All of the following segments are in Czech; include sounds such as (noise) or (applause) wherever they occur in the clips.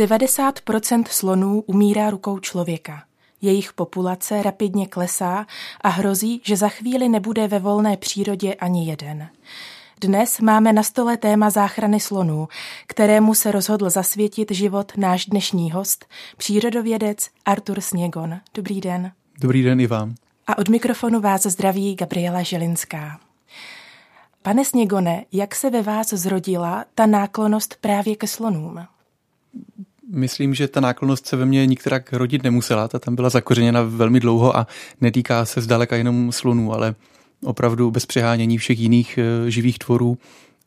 90% slonů umírá rukou člověka. Jejich populace rapidně klesá a hrozí, že za chvíli nebude ve volné přírodě ani jeden. Dnes máme na stole téma záchrany slonů, kterému se rozhodl zasvětit život náš dnešní host, přírodovědec Artur Sněgon. Dobrý den. Dobrý den i vám. A od mikrofonu vás zdraví Gabriela Želinská. Pane Sněgone, jak se ve vás zrodila ta náklonost právě ke slonům? Myslím, že ta náklonost se ve mně nikterak rodit nemusela, ta tam byla zakořeněna velmi dlouho a netýká se zdaleka jenom slonů, ale opravdu bez přehánění všech jiných eh, živých tvorů,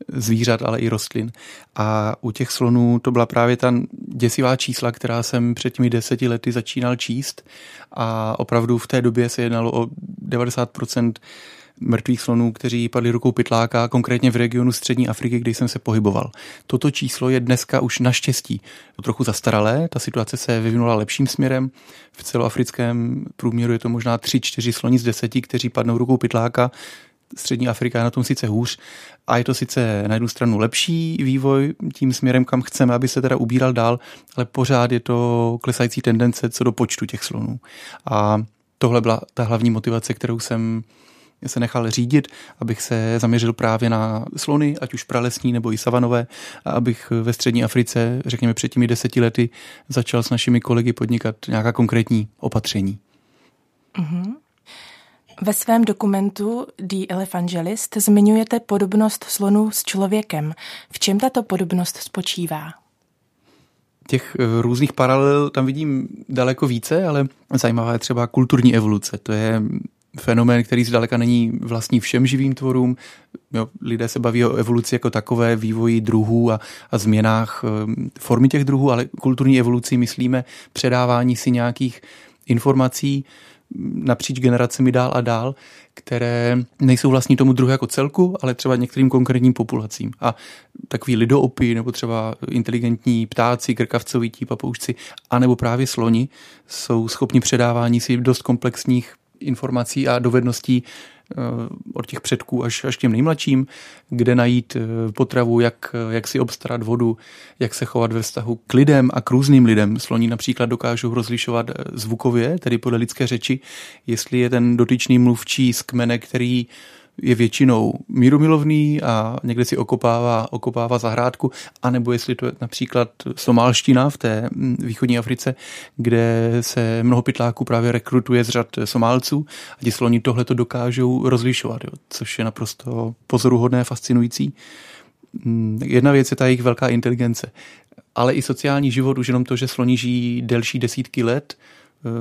zvířat, ale i rostlin. A u těch slonů to byla právě ta děsivá čísla, která jsem před těmi deseti lety začínal číst a opravdu v té době se jednalo o 90% mrtvých slonů, kteří padli rukou pytláka, konkrétně v regionu střední Afriky, kde jsem se pohyboval. Toto číslo je dneska už naštěstí trochu zastaralé, ta situace se vyvinula lepším směrem. V celoafrickém průměru je to možná 3-4 sloni z deseti, kteří padnou rukou pytláka, Střední Afrika je na tom sice hůř a je to sice na jednu stranu lepší vývoj tím směrem, kam chceme, aby se teda ubíral dál, ale pořád je to klesající tendence co do počtu těch slonů. A tohle byla ta hlavní motivace, kterou jsem se nechal řídit, abych se zaměřil právě na slony, ať už pralesní nebo i savanové, a abych ve střední Africe, řekněme před těmi deseti lety, začal s našimi kolegy podnikat nějaká konkrétní opatření. Mm-hmm. Ve svém dokumentu The Evangelist zmiňujete podobnost slonů s člověkem. V čem tato podobnost spočívá? Těch eh, různých paralel tam vidím daleko více, ale zajímavá je třeba kulturní evoluce. To je fenomén, který zdaleka není vlastní všem živým tvorům. Jo, lidé se baví o evoluci jako takové, vývoji druhů a, a změnách e, formy těch druhů, ale kulturní evoluci myslíme předávání si nějakých informací napříč generacemi dál a dál, které nejsou vlastní tomu druhu jako celku, ale třeba některým konkrétním populacím. A takový lidoopy nebo třeba inteligentní ptáci, krkavcovití, papoušci, anebo právě sloni jsou schopni předávání si dost komplexních informací a dovedností eh, od těch předků až, až těm nejmladším, kde najít eh, potravu, jak, jak si obstarat vodu, jak se chovat ve vztahu k lidem a k různým lidem. Sloní například dokážou rozlišovat eh, zvukově, tedy podle lidské řeči, jestli je ten dotyčný mluvčí z kmene, který je většinou mírumilovný a někde si okopává, okopává zahrádku, anebo jestli to je například somálština v té mm, východní Africe, kde se mnoho pytláků právě rekrutuje z řad Somálců a ti sloni tohle to dokážou rozlišovat, jo, což je naprosto pozoruhodné, fascinující. Mm, jedna věc je ta jejich velká inteligence, ale i sociální život, už jenom to, že sloni žijí delší desítky let,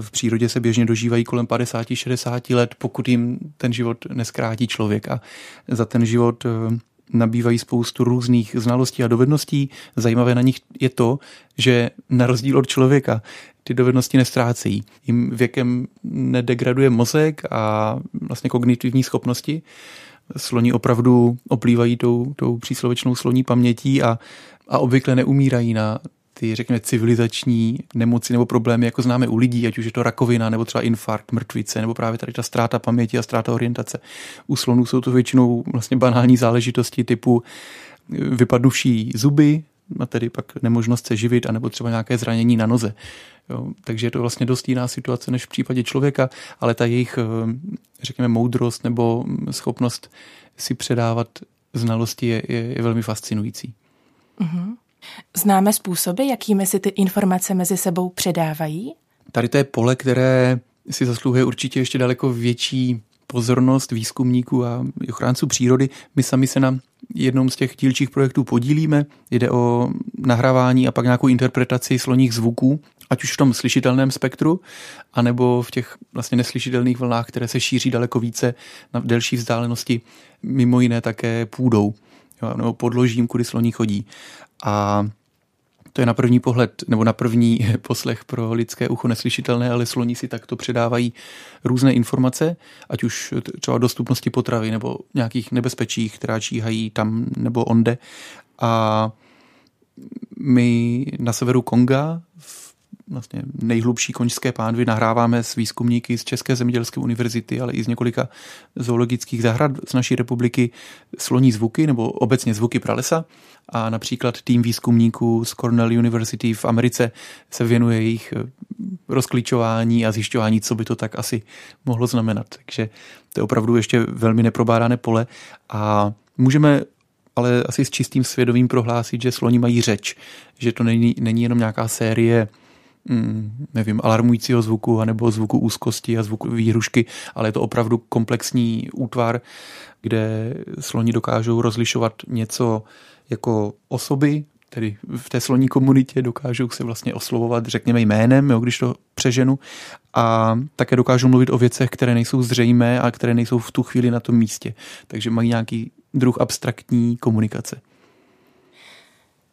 v přírodě se běžně dožívají kolem 50-60 let, pokud jim ten život neskrátí člověk a za ten život eh, nabývají spoustu různých znalostí a dovedností. Zajímavé na nich je to, že na rozdíl od člověka ty dovednosti nestrácejí. Jim věkem nedegraduje mozek a vlastně kognitivní schopnosti. Sloni opravdu oplývají tou, tou příslovečnou sloní pamětí a, a obvykle neumírají na ty, řekněme, civilizační nemoci nebo problémy, jako známe u lidí, ať už je to rakovina, nebo třeba infarkt, mrtvice, nebo právě tady ta ztráta paměti a ztráta orientace. U slonů jsou to většinou vlastně banální záležitosti typu vypadnuvší zuby, a tedy pak nemožnost se živit, anebo třeba nějaké zranění na noze. Jo, takže je to vlastně dost jiná situace než v případě člověka, ale ta jejich, řekněme, moudrost nebo schopnost si předávat znalosti je, je, je velmi fascinující. Mm-hmm. Známe způsoby, jakými si ty informace mezi sebou předávají? Tady to je pole, které si zasluhuje určitě ještě daleko větší pozornost výzkumníků a ochránců přírody. My sami se na jednom z těch dílčích projektů podílíme. Jde o nahrávání a pak nějakou interpretaci sloních zvuků, ať už v tom slyšitelném spektru, anebo v těch vlastně neslyšitelných vlnách, které se šíří daleko více na delší vzdálenosti, mimo jiné také půdou nebo podložím, kudy sloní chodí. A to je na první pohled, nebo na první (laughs) poslech pro lidské ucho neslyšitelné, ale sloní si takto předávají různé informace, ať už třeba dostupnosti potravy nebo nějakých nebezpečích, která číhají tam nebo onde. A my na severu Konga v vlastně nejhlubší koňské pánvy. Nahráváme s výzkumníky z České zemědělské univerzity, ale i z několika zoologických zahrad z naší republiky sloní zvuky nebo obecně zvuky pralesa. A například tým výzkumníků z Cornell University v Americe se věnuje jejich eh, rozklíčování a zjišťování, co by to tak asi mohlo znamenat. Takže to je opravdu ještě velmi neprobádané pole. A můžeme ale asi s čistým svědomím prohlásit, že sloni mají řeč, že to není, není jenom nějaká série mm, nevím, alarmujícího zvuku anebo zvuku úzkosti a zvuku výhrušky, ale je to opravdu komplexní útvar, kde sloni dokážou rozlišovat něco jako osoby, tedy v té sloní komunitě dokážou se vlastně oslovovat, řekněme jménem, jo, když to přeženu, a také dokážou mluvit o věcech, které nejsou zřejmé a které nejsou v tu chvíli na tom místě. Takže mají nějaký druh abstraktní komunikace.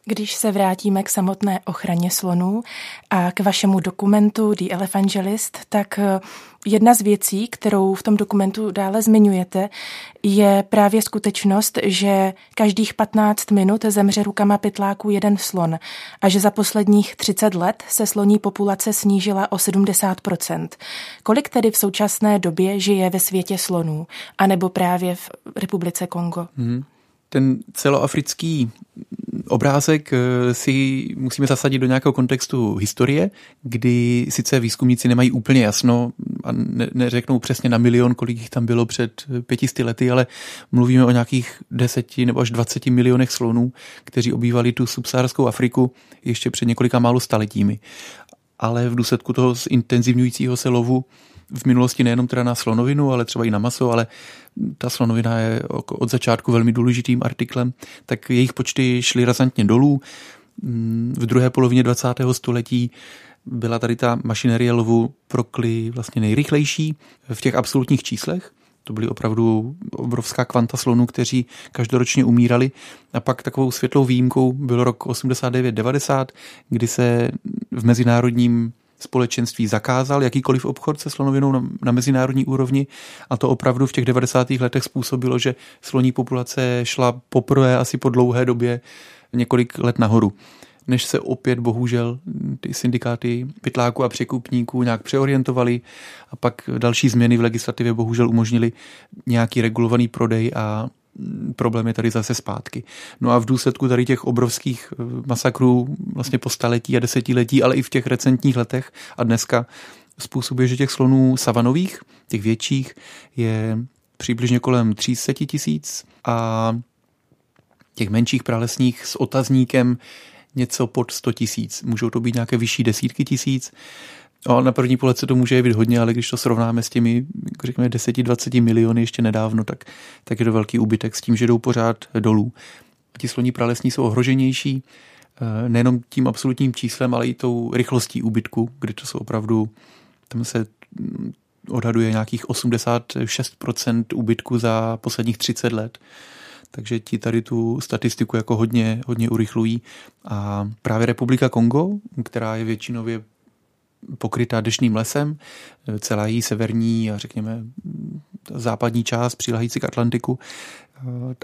Když se vrátíme k samotné ochraně slonů a k vašemu dokumentu The Evangelist, tak eh, jedna z věcí, kterou v tom dokumentu dále zmiňujete, je právě skutečnost, že každých 15 minut zemře rukama pytláků jeden slon a že za posledních 30 let se sloní populace snížila o 70% Kolik tedy v současné době žije ve světě slonů, anebo právě v republice Kongo? Hmm. Ten celoafrický obrázek eh, si musíme zasadit do nějakého kontextu historie, kdy sice výzkumníci nemají úplně jasno a ne, neřeknou přesně na milion, kolik jich tam bylo před pětisty lety, ale mluvíme o nějakých deseti nebo až dvaceti milionech slonů, kteří obývali tu subsaharskou Afriku ještě před několika málo staletími. Ale v důsledku toho zintenzivňujícího se lovu v minulosti nejenom teda na slonovinu, ale třeba i na maso, ale ta slonovina je od začátku velmi důležitým artiklem, tak jejich počty šly razantně dolů. V druhé polovině 20. století byla tady ta mašinerie lovu prokly vlastně nejrychlejší v těch absolutních číslech. To byly opravdu obrovská kvanta slonů, kteří každoročně umírali. A pak takovou světlou výjimkou byl rok 89-90, kdy se v mezinárodním společenství zakázal jakýkoliv obchod se slonovinou na, na mezinárodní úrovni a to opravdu v těch 90. letech způsobilo, že sloní populace šla poprvé asi po dlouhé době několik let nahoru než se opět bohužel ty syndikáty pytláků a překupníků nějak přeorientovali a pak další změny v legislativě bohužel umožnili nějaký regulovaný prodej a problém je tady zase zpátky. No a v důsledku tady těch obrovských eh, masakrů vlastně po staletí a desetiletí, ale i v těch recentních letech a dneska způsobuje, že těch slonů savanových, těch větších, je přibližně kolem 300 tisíc a těch menších pralesních s otazníkem něco pod 100 tisíc. Můžou to být nějaké vyšší desítky tisíc. No, na první pohled se to může jevit hodně, ale když to srovnáme s těmi, řekněme, 10-20 miliony ještě nedávno, tak, tak je to velký úbytek s tím, že jdou pořád dolů. Ti sloní pralesní jsou ohroženější, eh, nejenom tím absolutním číslem, ale i tou rychlostí úbytku, kdy to jsou opravdu, tam se mm, odhaduje nějakých 86% úbytku za posledních 30 let. Takže ti tady tu statistiku jako hodně, hodně urychlují. A právě Republika Kongo, která je většinově pokrytá deštným lesem, celá její severní a řekněme západní část přilehající k Atlantiku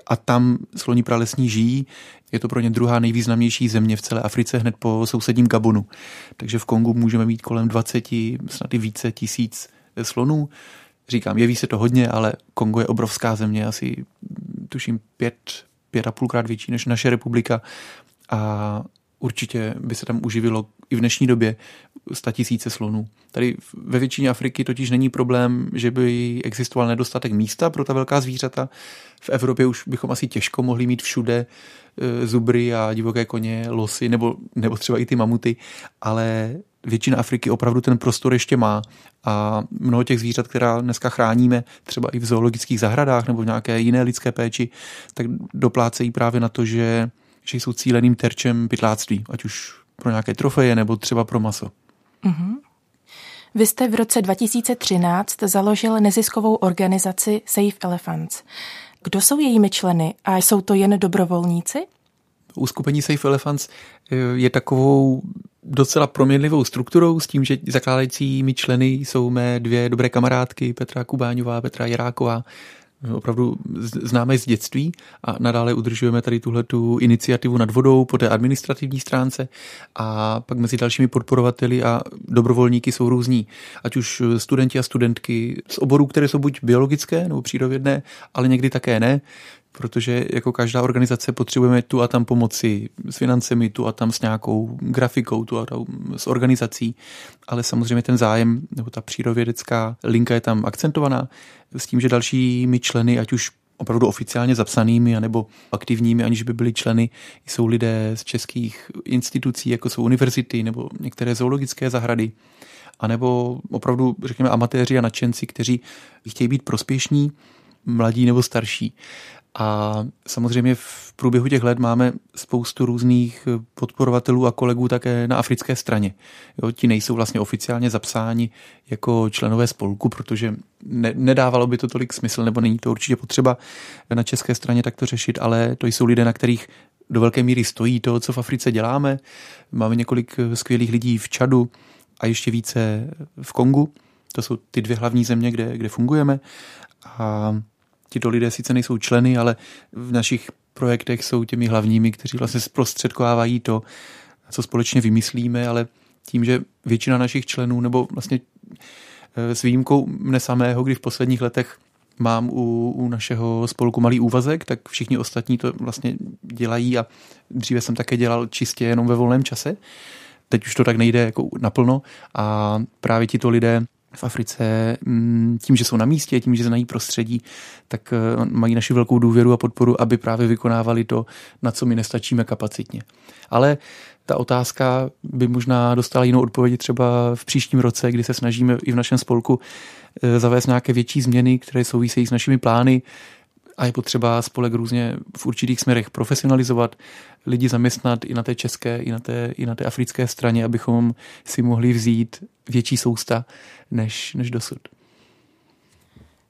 a tam sloní pralesní žijí. Je to pro ně druhá nejvýznamnější země v celé Africe hned po sousedním Gabonu. Takže v Kongu můžeme mít kolem 20, snad i více tisíc slonů. Říkám, jeví se to hodně, ale Kongo je obrovská země, asi tuším pět, pět a půlkrát větší než naše republika a určitě by se tam uživilo i v dnešní době tisíce slonů. Tady ve většině Afriky totiž není problém, že by existoval nedostatek místa pro ta velká zvířata. V Evropě už bychom asi těžko mohli mít všude e, zubry a divoké koně, losy nebo, nebo třeba i ty mamuty, ale většina Afriky opravdu ten prostor ještě má a mnoho těch zvířat, která dneska chráníme, třeba i v zoologických zahradách nebo v nějaké jiné lidské péči, tak doplácejí právě na to, že, že jsou cíleným terčem pytláctví, ať už pro nějaké trofeje nebo třeba pro maso. Mm-hmm. Vy jste v roce 2013 založil neziskovou organizaci Safe Elephants. Kdo jsou jejími členy a jsou to jen dobrovolníci? Uskupení Safe Elephants eh, je takovou docela proměnlivou strukturou s tím, že zakládajícími členy jsou mé dvě dobré kamarádky, Petra Kubáňová a Petra Jiráková, opravdu známe z dětství a nadále udržujeme tady tuhle tu iniciativu nad vodou po té administrativní stránce a pak mezi dalšími podporovateli a dobrovolníky jsou různí, ať už studenti a studentky z oborů, které jsou buď biologické nebo přírodovědné, ale někdy také ne, protože jako každá organizace potřebujeme tu a tam pomoci s financemi, tu a tam s nějakou grafikou, tu a tam s organizací, ale samozřejmě ten zájem nebo ta přírodovědecká linka je tam akcentovaná s tím, že dalšími členy, ať už opravdu oficiálně zapsanými anebo aktivními, aniž by byli členy, jsou lidé z českých institucí, jako jsou univerzity nebo některé zoologické zahrady, anebo opravdu, řekněme, amatéři a nadšenci, kteří chtějí být prospěšní, mladí nebo starší. A samozřejmě v průběhu těch let máme spoustu různých podporovatelů a kolegů také na africké straně. Jo, ti nejsou vlastně oficiálně zapsáni jako členové spolku, protože ne, nedávalo by to tolik smysl, nebo není to určitě potřeba na české straně takto řešit, ale to jsou lidé, na kterých do velké míry stojí to, co v Africe děláme. Máme několik skvělých lidí v Čadu a ještě více v Kongu. To jsou ty dvě hlavní země, kde, kde fungujeme. A tito lidé sice nejsou členy, ale v našich projektech jsou těmi hlavními, kteří vlastně zprostředkovávají to, co společně vymyslíme, ale tím, že většina našich členů, nebo vlastně eh, s výjimkou mne samého, kdy v posledních letech mám u, u našeho spolku malý úvazek, tak všichni ostatní to vlastně dělají a dříve jsem také dělal čistě jenom ve volném čase. Teď už to tak nejde jako naplno a právě tito lidé v Africe mm, tím, že jsou na místě, tím, že znají prostředí, tak eh, mají naši velkou důvěru a podporu, aby právě vykonávali to, na co my nestačíme kapacitně. Ale ta otázka by možná dostala jinou odpověď třeba v příštím roce, kdy se snažíme i v našem spolku eh, zavést nějaké větší změny, které souvisejí s našimi plány, a je potřeba spolek různě v určitých směrech profesionalizovat, lidi zaměstnat i na té české, i na té, i na té africké straně, abychom si mohli vzít větší sousta než, než dosud.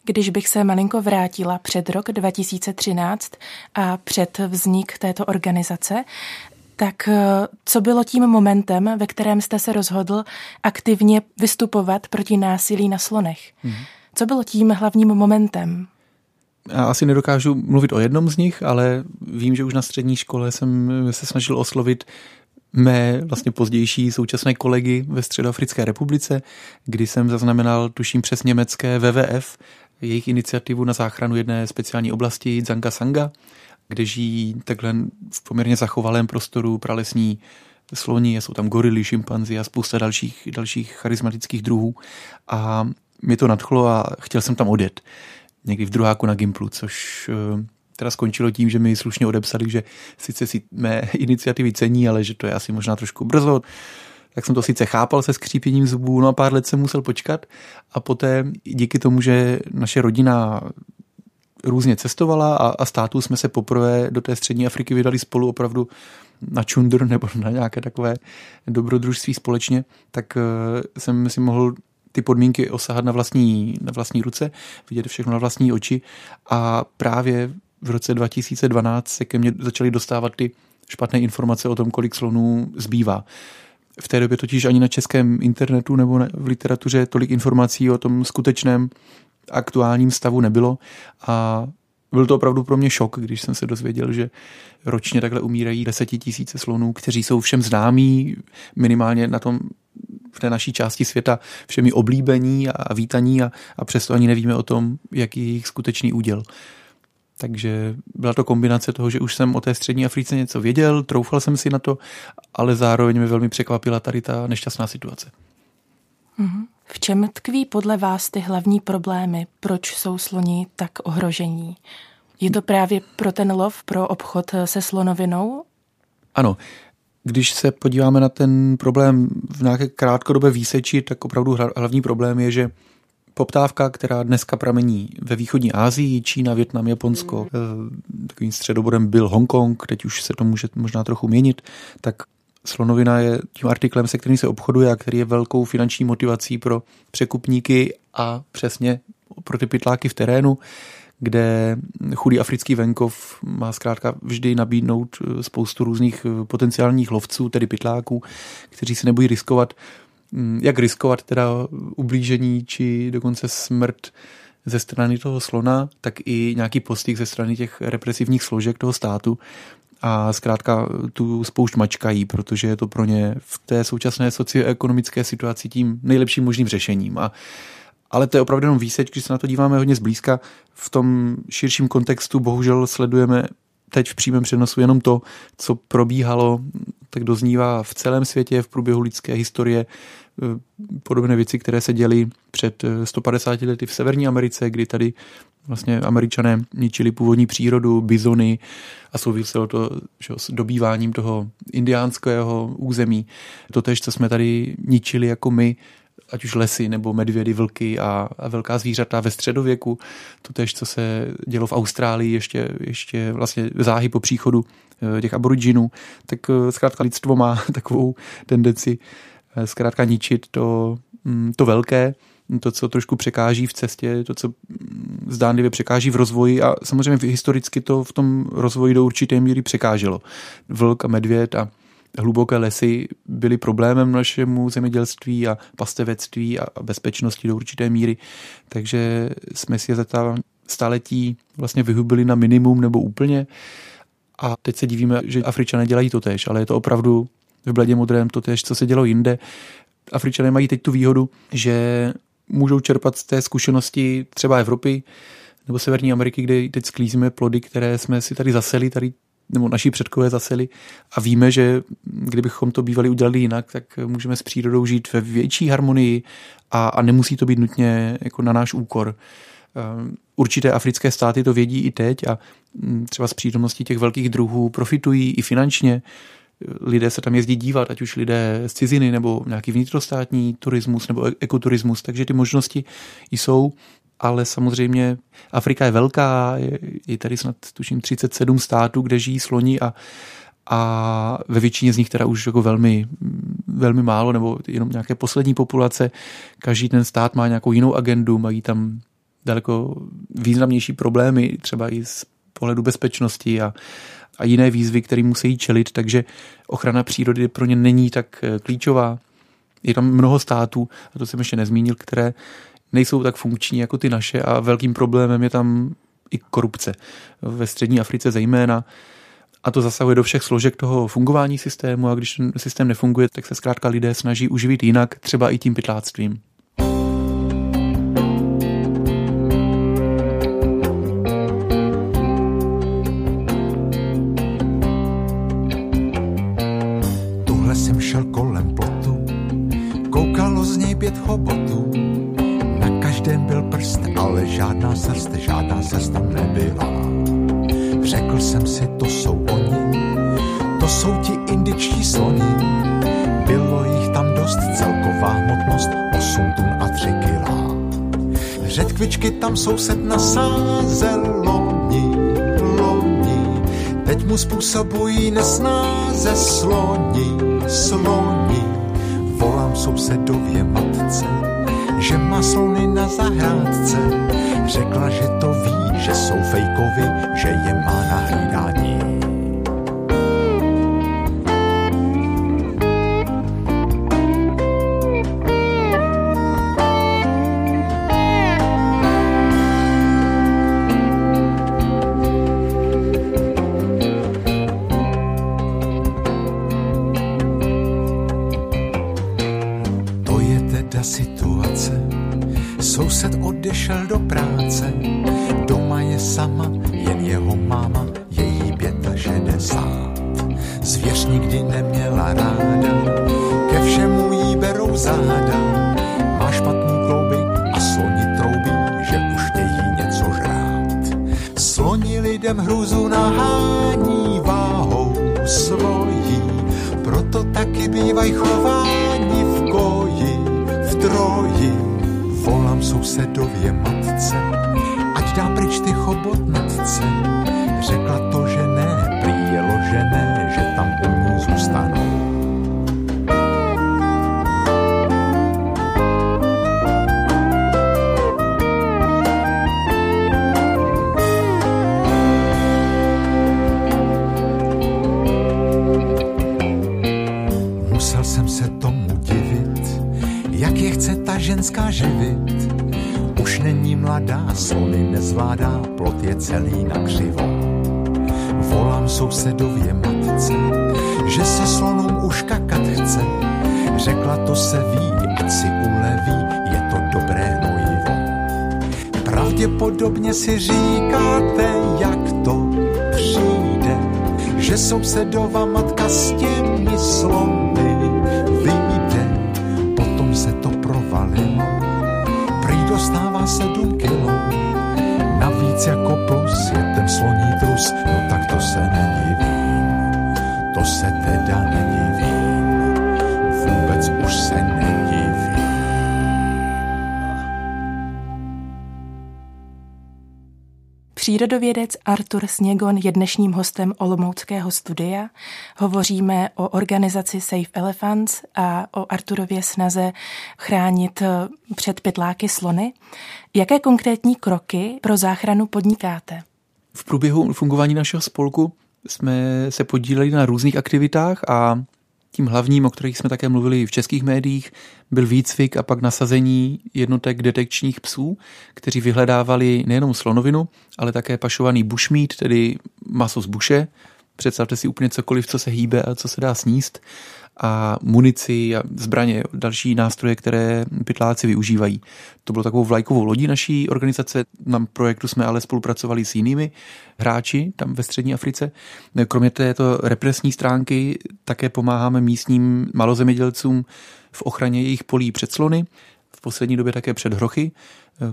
Když bych se malinko vrátila před rok 2013 a před vznik této organizace, tak eh, co bylo tím momentem, ve kterém jste se rozhodl aktivně vystupovat proti násilí na slonech? Hmm. Co bylo tím hlavním momentem? Já asi nedokážu mluvit o jednom z nich, ale vím, že už na střední škole jsem se snažil oslovit mé vlastně pozdější současné kolegy ve Středoafrické republice, kdy jsem zaznamenal, tuším přes německé WWF, jejich iniciativu na záchranu jedné speciální oblasti Zanga Sanga, kde žijí takhle v poměrně zachovalém prostoru pralesní sloni, jsou tam gorily, šimpanzi a spousta dalších, dalších charismatických druhů. A mě to nadchlo a chtěl jsem tam odjet někdy v druháku na Gimplu, což eh, teda skončilo tím, že mi slušně odepsali, že sice si mé (laughs) iniciativy cení, ale že to je asi možná trošku brzo. Tak jsem to sice chápal se skřípěním zubů, no a pár let jsem musel počkat a poté díky tomu, že naše rodina různě cestovala a, a státu jsme se poprvé do té střední Afriky vydali spolu opravdu na čundr (laughs) nebo na nějaké takové dobrodružství společně, tak uh, jsem si mohl ty podmínky osahat na vlastní, na vlastní ruce, vidět všechno na vlastní oči a právě v roce 2012 se ke mně začaly dostávat ty špatné informace o tom, kolik slonů zbývá. V té době totiž ani na českém internetu nebo v literatuře tolik informací o tom skutečném aktuálním stavu nebylo a byl to opravdu pro mě šok, když jsem se dozvěděl, že ročně takhle umírají desetitisíce slonů, kteří jsou všem známí, minimálně na tom v té naší části světa všemi oblíbení a vítaní a, a přesto ani nevíme o tom, jaký je jejich skutečný úděl. Takže byla to kombinace toho, že už jsem o té střední Africe něco věděl, troufal jsem si na to, ale zároveň mě velmi překvapila tady ta nešťastná situace. Mhm. V čem tkví podle vás ty hlavní problémy? Proč jsou sloni tak ohrožení? Je to právě pro ten lov, pro obchod se slonovinou? Ano, když se podíváme na ten problém v nějaké krátkodobé výseči, tak opravdu hlavní problém je, že poptávka, která dneska pramení ve východní Asii, Čína, Větnam, Japonsko, mm. takovým středobodem byl Hongkong, teď už se to může možná trochu měnit, tak slonovina je tím artiklem, se kterým se obchoduje a který je velkou finanční motivací pro překupníky a přesně pro ty pytláky v terénu kde chudý africký venkov má zkrátka vždy nabídnout eh, spoustu různých eh, potenciálních lovců, tedy pytláků, kteří se nebojí riskovat, mm, jak riskovat teda ublížení či dokonce smrt ze strany toho slona, tak i nějaký postih ze strany těch represivních složek toho státu a zkrátka tu spoušť mačkají, protože je to pro ně v té současné socioekonomické situaci tím nejlepším možným řešením. A ale to je opravdu jenom výseč, když se na to díváme hodně zblízka. V tom širším kontextu bohužel sledujeme teď v přímém přenosu jenom to, co probíhalo, tak doznívá v celém světě v průběhu lidské historie eh, podobné věci, které se děly před 150 eh, lety v Severní Americe, kdy tady vlastně američané ničili původní přírodu, bizony a souviselo to že, s dobýváním toho indiánského území. To tež, co jsme tady ničili jako my, ať už lesy nebo medvědy, vlky a, a velká zvířata ve středověku. To tež, co se dělo v Austrálii ještě, ještě vlastně záhy po příchodu eh, těch aboridžinů, tak eh, zkrátka lidstvo má (laughs) takovou tendenci eh, zkrátka ničit to, mm, to velké, to, co trošku překáží v cestě, to, co mm, zdánlivě překáží v rozvoji a samozřejmě historicky to v tom rozvoji do určité míry překáželo. Vlk a medvěd a hluboké lesy byly problémem našemu zemědělství a pastevectví a bezpečnosti do určité míry, takže jsme si je za ta staletí vlastně vyhubili na minimum nebo úplně. A teď se divíme, že Afričané dělají to tež, ale je to opravdu v bledě modrém to tež, co se dělo jinde. Afričané mají teď tu výhodu, že můžou čerpat z té zkušenosti třeba Evropy nebo Severní Ameriky, kde teď sklízíme plody, které jsme si tady zaseli, tady nebo naši předkové zaseli a víme, že kdybychom to bývali udělali jinak, tak můžeme s přírodou žít ve větší harmonii a, a nemusí to být nutně jako na náš úkor. Ehm, určité africké státy to vědí i teď a mm, třeba z přítomnosti těch velkých druhů profitují i finančně. Lidé se tam jezdí dívat, ať už lidé z ciziny nebo nějaký vnitrostátní turismus nebo ekoturismus, takže ty možnosti jsou ale samozřejmě Afrika je velká, je, je tady snad tuším 37 států, kde žijí sloni a, a ve většině z nich teda už jako velmi, velmi málo nebo jenom nějaké poslední populace. Každý ten stát má nějakou jinou agendu, mají tam daleko významnější problémy, třeba i z pohledu bezpečnosti a, a jiné výzvy, které musí čelit, takže ochrana přírody pro ně není tak klíčová. Je tam mnoho států, a to jsem ještě nezmínil, které nejsou tak funkční jako ty naše a velkým problémem je tam i korupce. Ve střední Africe zejména. A to zasahuje do všech složek toho fungování systému a když ten systém nefunguje, tak se zkrátka lidé snaží uživit jinak, třeba i tím pytláctvím. Tuhle jsem šel kolem plotu, koukalo z něj pět chobotů každém byl prst, ale žádná srst, žádná srst tam nebyla. Řekl jsem si, to jsou oni, to jsou ti indičtí sloni. Bylo jich tam dost, celková hmotnost 8 tun a 3 kila. Řetkvičky tam soused nasázel loni, loni. Teď mu způsobují nesnáze sloni, sloni. Volám sousedově matce, že má slony na zahrádce. Řekla, že to ví, že jsou fejkovi, že je má na hlídání. ženská živit. Už není mladá, slony nezvládá, plot je celý na křivo. Volám sousedově matce, že se slonům už kakat chce. Řekla to se ví, ať si uleví, je to dobré hnojivo. Pravděpodobně si říkáte, jak to přijde, že sousedová matka s těmi slony sedm kilo, navíc jako plus je ten sloní trus, no tak to se nedivím, to se teda nedivím, vůbec už se nedivím. Přírodovědec Artur Sněgon je dnešním hostem Olomouckého studia. Hovoříme o organizaci Safe Elephants a o Arturově snaze chránit eh, před pytláky slony. Jaké konkrétní kroky pro záchranu podnikáte? V průběhu fungování našeho spolku jsme se podíleli na různých aktivitách a tím hlavním, o kterých jsme také mluvili v českých médiích, byl výcvik a pak nasazení jednotek detekčních psů, kteří vyhledávali nejenom slonovinu, ale také pašovaný bushmeat, tedy maso z buše. Představte si úplně cokoliv, co se hýbe a co se dá sníst a munici a zbraně, další nástroje, které pytláci využívají. To bylo takovou vlajkovou lodí naší organizace. Na projektu jsme ale spolupracovali s jinými hráči tam ve střední Africe. Kromě této represní stránky také pomáháme místním malozemědělcům v ochraně jejich polí před slony, v poslední době také před hrochy.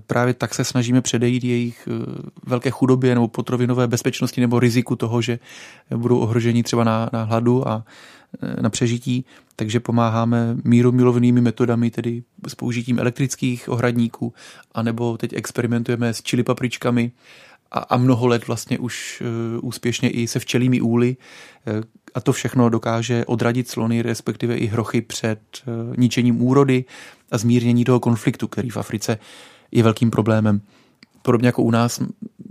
Právě tak se snažíme předejít jejich eh, velké chudobě nebo potrovinové bezpečnosti nebo riziku toho, že budou ohroženi třeba na, na hladu a na přežití, takže pomáháme míru milovnými metodami, tedy s použitím elektrických ohradníků, anebo teď experimentujeme s čili papričkami a, a mnoho let vlastně už uh, úspěšně i se včelými úly uh, a to všechno dokáže odradit slony, respektive i hrochy před ničením úrody a zmírnění toho konfliktu, který v Africe je velkým problémem. Podobně jako u nás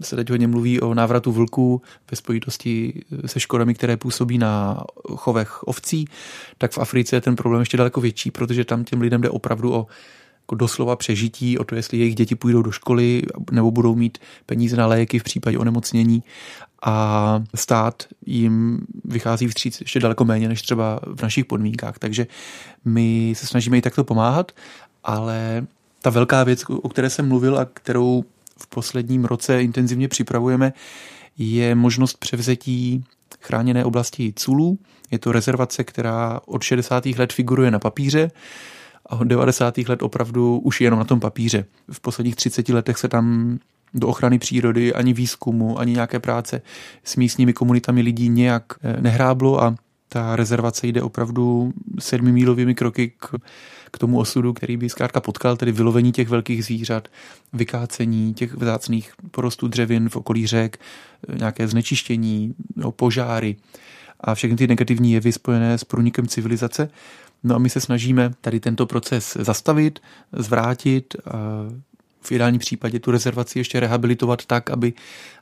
se teď hodně mluví o návratu vlků ve spojitosti se škodami, které působí na chovech ovcí, tak v Africe je ten problém ještě daleko větší, protože tam těm lidem jde opravdu o jako doslova přežití, o to, jestli jejich děti půjdou do školy nebo budou mít peníze na léky v případě onemocnění a stát jim vychází vstříc ještě daleko méně než třeba v našich podmínkách. Takže my se snažíme i takto pomáhat, ale ta velká věc, o které jsem mluvil a kterou v posledním roce intenzivně připravujeme, je možnost převzetí chráněné oblasti Culu. Je to rezervace, která od 60. let figuruje na papíře a od 90. let opravdu už jenom na tom papíře. V posledních 30 letech se tam do ochrany přírody, ani výzkumu, ani nějaké práce s místními komunitami lidí nějak eh, nehráblo a ta rezervace jde opravdu sedmimílovými kroky k k tomu osudu, který by zkrátka potkal, tedy vylovení těch velkých zvířat, vykácení těch vzácných porostů dřevin v okolí řek, nějaké znečištění, no, požáry a všechny ty negativní jevy spojené s průnikem civilizace. No a my se snažíme tady tento proces zastavit, zvrátit, v ideálním případě tu rezervaci ještě rehabilitovat tak, aby,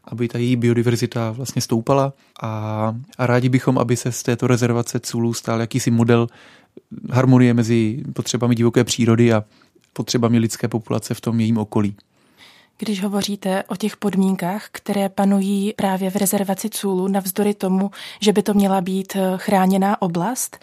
aby ta její biodiverzita vlastně stoupala a, a rádi bychom, aby se z této rezervace Culu stal jakýsi model harmonie mezi potřebami divoké přírody a potřebami lidské populace v tom jejím okolí. Když hovoříte o těch podmínkách, které panují právě v rezervaci Cůlu, navzdory tomu, že by to měla být eh, chráněná oblast,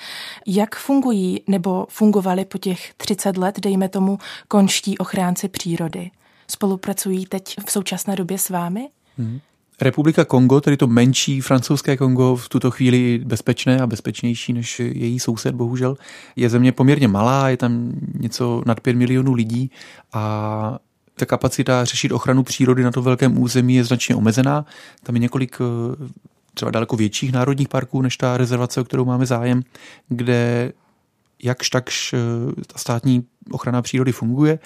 jak fungují nebo fungovaly po těch 30 let, dejme tomu, konští ochránci přírody? Spolupracují teď v současné době s vámi? Hmm. Republika Kongo, tedy to menší francouzské Kongo, v tuto chvíli bezpečné a bezpečnější než její soused, bohužel. Je země poměrně malá, je tam něco nad 5 milionů lidí a ta kapacita řešit ochranu přírody na to velkém území je značně omezená. Tam je několik eh, třeba daleko větších národních parků než ta rezervace, o kterou máme zájem, kde jakž takž eh, ta státní ochrana přírody funguje,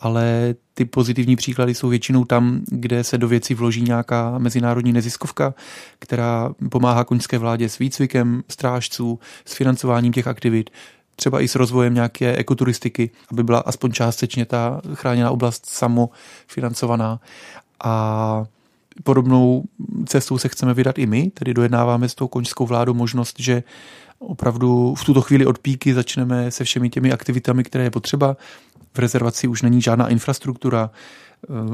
ale ty pozitivní příklady jsou většinou tam, kde se do věcí vloží nějaká mezinárodní neziskovka, která pomáhá koňské vládě s výcvikem strážců, s financováním těch aktivit, třeba i s rozvojem nějaké ekoturistiky, aby byla aspoň částečně ta chráněná oblast samofinancovaná. A podobnou cestou se chceme vydat i my, tedy dojednáváme s tou koňskou vládou možnost, že opravdu v tuto chvíli od píky začneme se všemi těmi aktivitami, které je potřeba. V rezervaci už není žádná infrastruktura,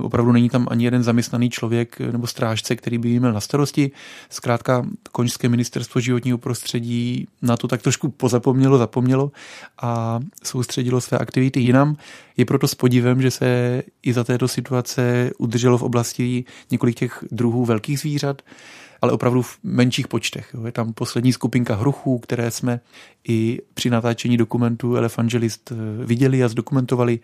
Opravdu není tam ani jeden zaměstnaný člověk nebo strážce, který by měl na starosti. Zkrátka Koňské ministerstvo životního prostředí na to tak trošku pozapomnělo, zapomnělo a soustředilo své aktivity jinam. Je proto s podivem, že se i za této situace udrželo v oblasti několik těch druhů velkých zvířat, ale opravdu v menších počtech. Je tam poslední skupinka hruchů, které jsme i při natáčení dokumentu Elefangelist eh, viděli a zdokumentovali.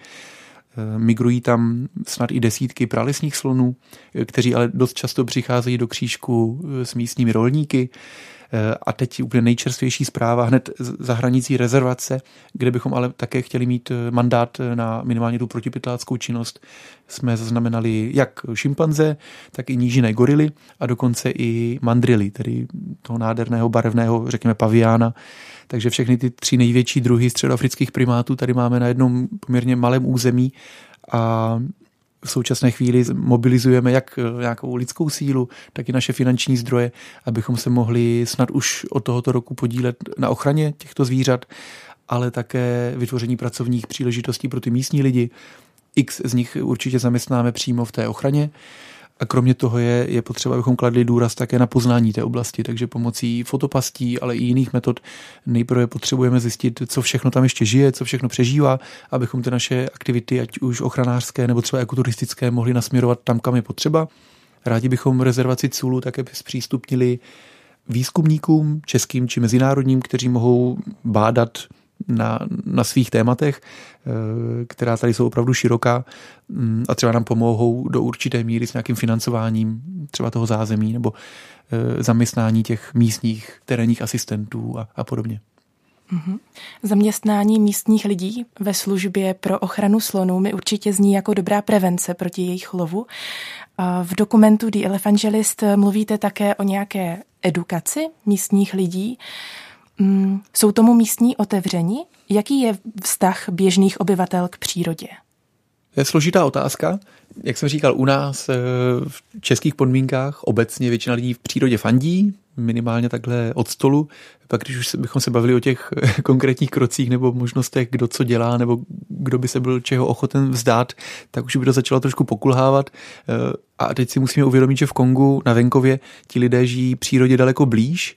Eh, migrují tam snad i desítky pralesních slonů, eh, kteří ale dost často přicházejí do křížku s místními rolníky. A teď úplně nejčerstvější zpráva hned za hranicí rezervace, kde bychom ale také chtěli mít mandát na minimálně tu protipytláckou činnost. Jsme zaznamenali jak šimpanze, tak i nížiné gorily a dokonce i mandrily, tedy toho nádherného barevného, řekněme, paviána. Takže všechny ty tři největší druhy středoafrických primátů tady máme na jednom poměrně malém území a v současné chvíli mobilizujeme jak eh, nějakou lidskou sílu, tak i naše finanční zdroje, abychom se mohli snad už od tohoto roku podílet na ochraně těchto zvířat, ale také vytvoření pracovních příležitostí pro ty místní lidi. X z nich určitě zaměstnáme přímo v té ochraně a kromě toho je, je potřeba, abychom kladli důraz také na poznání té oblasti, takže pomocí fotopastí, ale i jiných metod nejprve potřebujeme zjistit, co všechno tam ještě žije, co všechno přežívá, abychom ty naše aktivity, ať už ochranářské nebo třeba ekoturistické, mohli nasměrovat tam, kam je potřeba. Rádi bychom rezervaci Culu také zpřístupnili výzkumníkům, českým či mezinárodním, kteří mohou bádat na, na svých tématech, eh, která tady jsou opravdu široká mm, a třeba nám pomohou do určité míry s nějakým financováním třeba toho zázemí nebo eh, zaměstnání těch místních terénních asistentů a, a podobně. Mm-hmm. Zaměstnání místních lidí ve službě pro ochranu slonů mi určitě zní jako dobrá prevence proti jejich lovu. V dokumentu The Evangelist mluvíte také o nějaké edukaci místních lidí. Mm, jsou tomu místní otevření? Jaký je vztah běžných obyvatel k přírodě? Je složitá otázka. Jak jsem říkal, u nás eh, v českých podmínkách obecně většina lidí v přírodě fandí, minimálně takhle od stolu. Pak když už bychom se bavili o těch (laughs) konkrétních krocích nebo možnostech, kdo co dělá, nebo kdo by se byl čeho ochoten vzdát, tak už by to začalo trošku pokulhávat. Eh, a teď si musíme uvědomit, že v Kongu na venkově ti lidé žijí přírodě daleko blíž,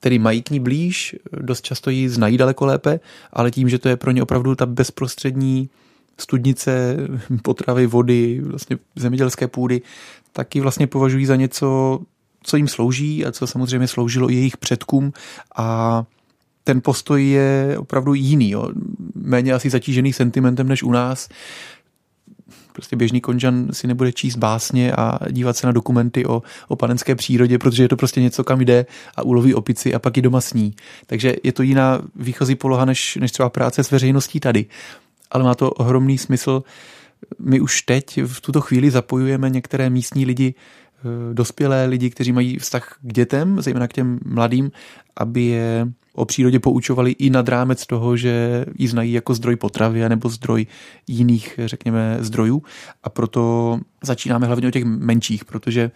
tedy mají k ní blíž, dost často ji znají daleko lépe, ale tím, že to je pro ně opravdu ta bezprostřední studnice, (laughs) potravy, vody, vlastně zemědělské půdy, taky vlastně považují za něco, co jim slouží a co samozřejmě sloužilo i jejich předkům a ten postoj je opravdu jiný, jo. méně asi zatížený sentimentem než u nás. Prostě běžný konžan si nebude číst básně a dívat se na dokumenty o, o panenské přírodě, protože je to prostě něco, kam jde a uloví opici a pak i doma sní. Takže je to jiná výchozí poloha než, než třeba práce s veřejností tady. Ale má to ohromný smysl. My už teď v tuto chvíli zapojujeme některé místní lidi Eh, dospělé lidi, kteří mají vztah k dětem, zejména k těm mladým, aby je o přírodě poučovali i nad rámec toho, že ji znají jako zdroj potravy nebo zdroj jiných, řekněme, zdrojů. A proto začínáme hlavně o těch menších, protože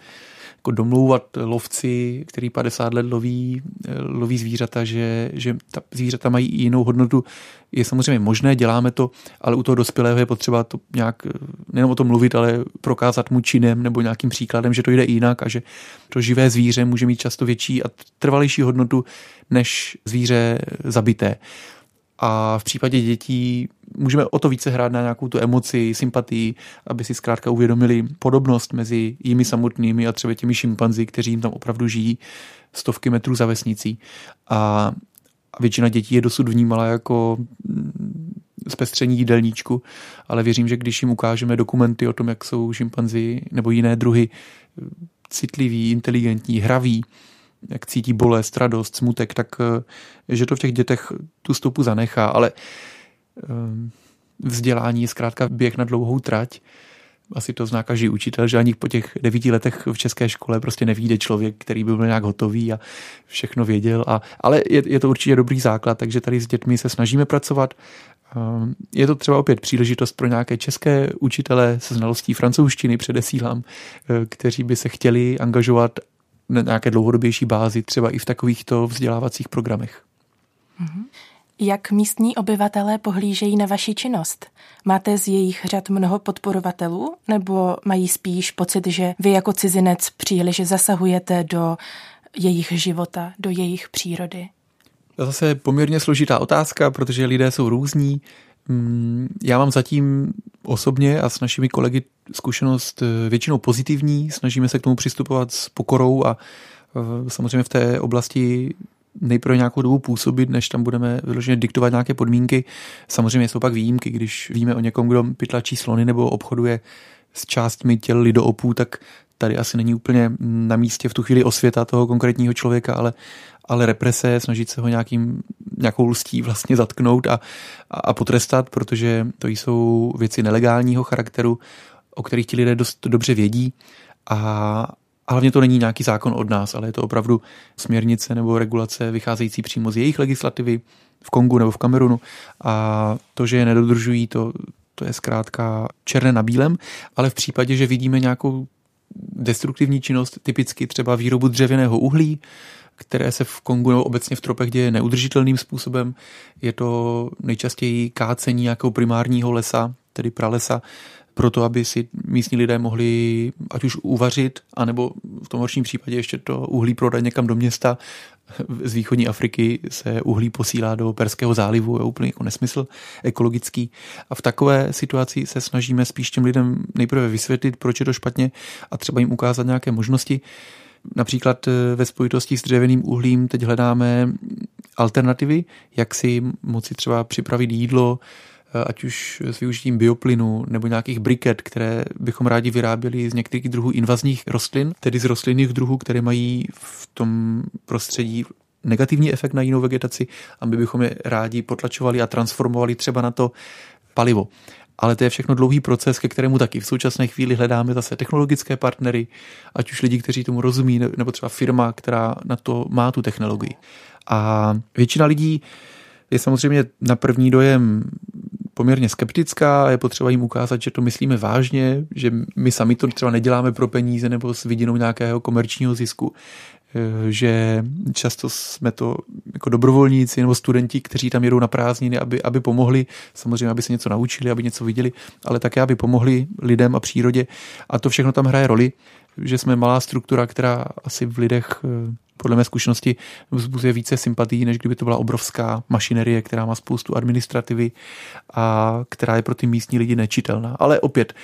jako domlouvat lovci, který 50 let loví, loví zvířata, že, že ta zvířata mají i jinou hodnotu, je samozřejmě možné, děláme to, ale u toho dospělého je potřeba to nějak, nejenom o tom mluvit, ale prokázat mu činem nebo nějakým příkladem, že to jde jinak a že to živé zvíře může mít často větší a trvalejší hodnotu než zvíře zabité. A v případě dětí můžeme o to více hrát na nějakou tu emoci, sympatii, aby si zkrátka uvědomili podobnost mezi jimi samotnými a třeba těmi šimpanzi, kteří jim tam opravdu žijí stovky metrů za vesnicí. A většina dětí je dosud vnímala jako mm, zpestření jídelníčku, ale věřím, že když jim ukážeme dokumenty o tom, jak jsou šimpanzi nebo jiné druhy citliví, inteligentní, hraví, jak cítí bolest, radost, smutek, tak eh, že to v těch dětech tu stopu zanechá, ale eh, vzdělání je zkrátka běh na dlouhou trať. Asi to zná každý učitel, že ani po těch devíti letech v české škole prostě nevíde člověk, který by byl nějak hotový a všechno věděl. A, ale je, je to určitě dobrý základ, takže tady s dětmi se snažíme pracovat. Eh, je to třeba opět příležitost pro nějaké české učitele se znalostí francouzštiny, předesílám, kteří by se chtěli angažovat na nějaké dlouhodobější bázi, třeba i v takovýchto vzdělávacích programech. Mm-hmm. Jak místní obyvatelé pohlížejí na vaši činnost? Máte z jejich řad mnoho podporovatelů, nebo mají spíš pocit, že vy jako cizinec příliš zasahujete do jejich života, do jejich přírody? To zase poměrně složitá otázka, protože lidé jsou různí. Mm, já mám zatím osobně a s našimi kolegy zkušenost eh, většinou pozitivní. Snažíme se k tomu přistupovat s pokorou a eh, samozřejmě v té oblasti nejprve nějakou dobu působit, než tam budeme vyloženě diktovat nějaké podmínky. Samozřejmě jsou pak výjimky, když víme o někom, kdo pytlačí slony nebo obchoduje s částmi těl lidoopů, tak tady asi není úplně na místě v tu chvíli osvěta toho konkrétního člověka, ale, ale represe, snažit se ho nějakým, nějakou lstí vlastně zatknout a, a potrestat, protože to jsou věci nelegálního charakteru, o kterých ti lidé dost dobře vědí a, a hlavně to není nějaký zákon od nás, ale je to opravdu směrnice nebo regulace vycházející přímo z jejich legislativy v Kongu nebo v Kamerunu. A to, že je nedodržují, to, to je zkrátka černé na bílém, ale v případě, že vidíme nějakou destruktivní činnost, typicky třeba výrobu dřevěného uhlí, které se v Kongu nebo obecně v tropech děje neudržitelným způsobem. Je to nejčastěji kácení nějakého primárního lesa, tedy pralesa, proto aby si místní lidé mohli ať už uvařit, anebo v tom horším případě ještě to uhlí prodat někam do města. Z východní Afriky se uhlí posílá do Perského zálivu, je úplně jako nesmysl ekologický. A v takové situaci se snažíme spíš těm lidem nejprve vysvětlit, proč je to špatně a třeba jim ukázat nějaké možnosti. Například eh, ve spojitosti s dřevěným uhlím teď hledáme alternativy, jak si moci třeba připravit jídlo, Eh, ať už s využitím bioplynu nebo nějakých briket, které bychom rádi vyráběli z některých druhů invazních rostlin, tedy z rostlinných druhů, které mají v tom prostředí negativní efekt na jinou vegetaci a my bychom je rádi potlačovali a transformovali třeba na to palivo. Ale to je všechno dlouhý proces, ke kterému taky v současné chvíli hledáme zase technologické partnery, ať už lidi, kteří tomu rozumí, nebo třeba firma, která na to má tu technologii. A většina lidí je samozřejmě na první dojem poměrně skeptická, je potřeba jim ukázat, že to myslíme vážně, že my sami to třeba neděláme pro peníze nebo s vidinou nějakého komerčního zisku, že často jsme to jako dobrovolníci nebo studenti, kteří tam jedou na prázdniny, aby, aby pomohli, samozřejmě, aby se něco naučili, aby něco viděli, ale také, aby pomohli lidem a přírodě. A to všechno tam hraje roli, že jsme malá struktura, která asi v lidech eh, podle mé zkušenosti vzbuzuje více sympatí, než kdyby to byla obrovská mašinerie, která má spoustu administrativy a která je pro ty místní lidi nečitelná. Ale opět,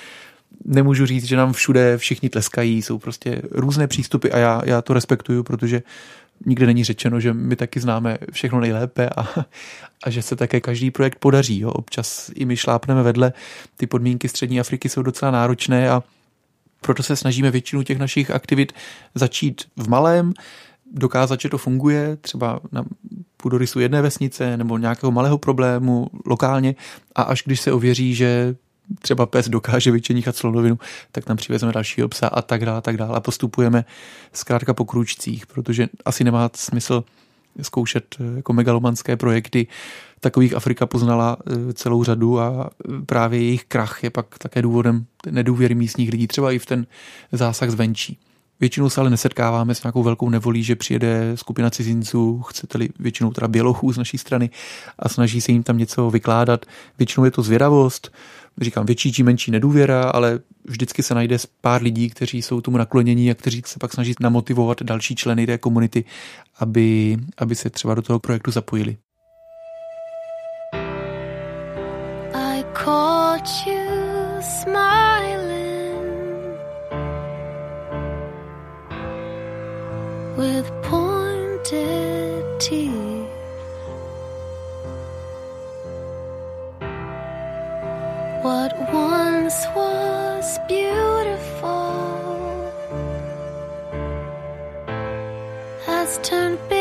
nemůžu říct, že nám všude všichni tleskají, jsou prostě různé přístupy a já, já to respektuju, protože nikde není řečeno, že my taky známe všechno nejlépe a, a že se také každý projekt podaří. Jo. Občas i my šlápneme vedle, ty podmínky střední Afriky jsou docela náročné a proto se snažíme většinu těch našich aktivit začít v malém, dokázat, že to funguje, třeba na půdorysu jedné vesnice nebo nějakého malého problému lokálně a až když se ověří, že třeba pes dokáže vyčenichat slonovinu, tak tam přivezeme dalšího psa a tak dále, a tak dále. A postupujeme zkrátka po kručcích, protože asi nemá smysl zkoušet eh, jako megalomanské projekty. Takových Afrika poznala eh, celou řadu a eh, právě jejich krach je pak také důvodem nedůvěry místních lidí, třeba i v ten zásah zvenčí. Většinou se ale nesetkáváme s nějakou velkou nevolí, že přijede skupina cizinců, chcete-li většinou teda bělochů z naší strany a snaží se jim tam něco vykládat. Většinou je to zvědavost, říkám větší či menší nedůvěra, ale vždycky se najde pár lidí, kteří jsou tomu naklonění a kteří se pak snaží namotivovat další členy té komunity, aby, aby se třeba do toho projektu zapojili. I caught you smiling with pointed teeth What once was beautiful has turned bitter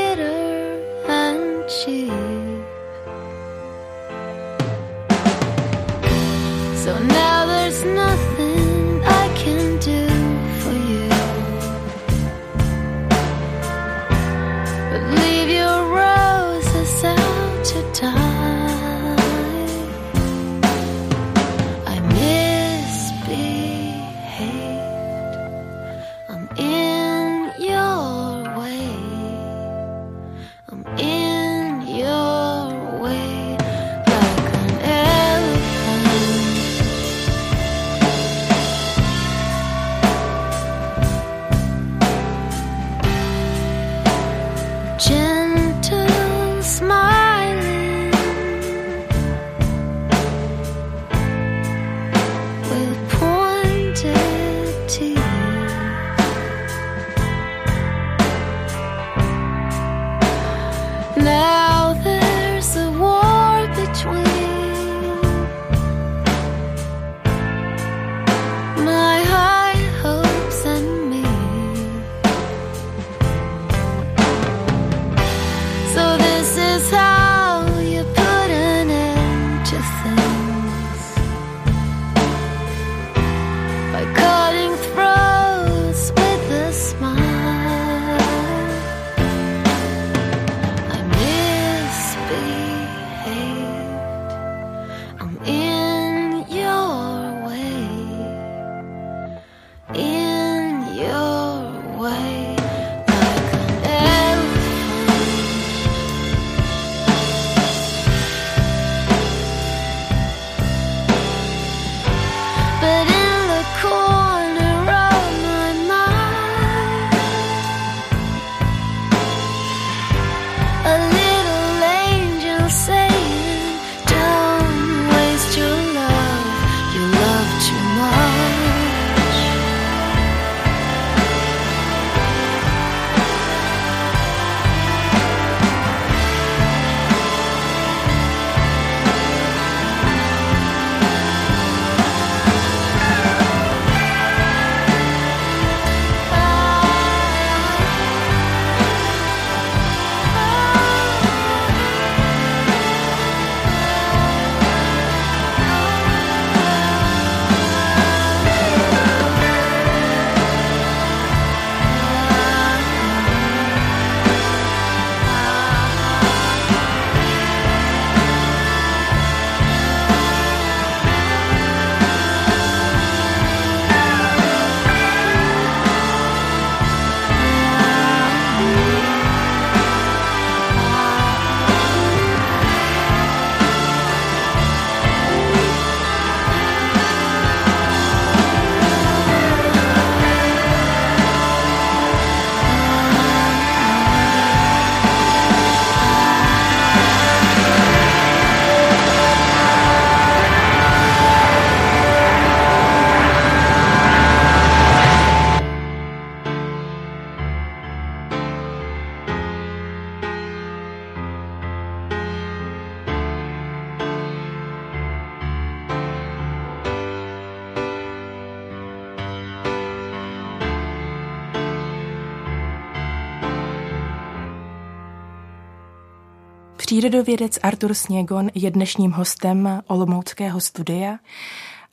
Přírodovědec Artur Sněgon je dnešním hostem Olomouckého studia.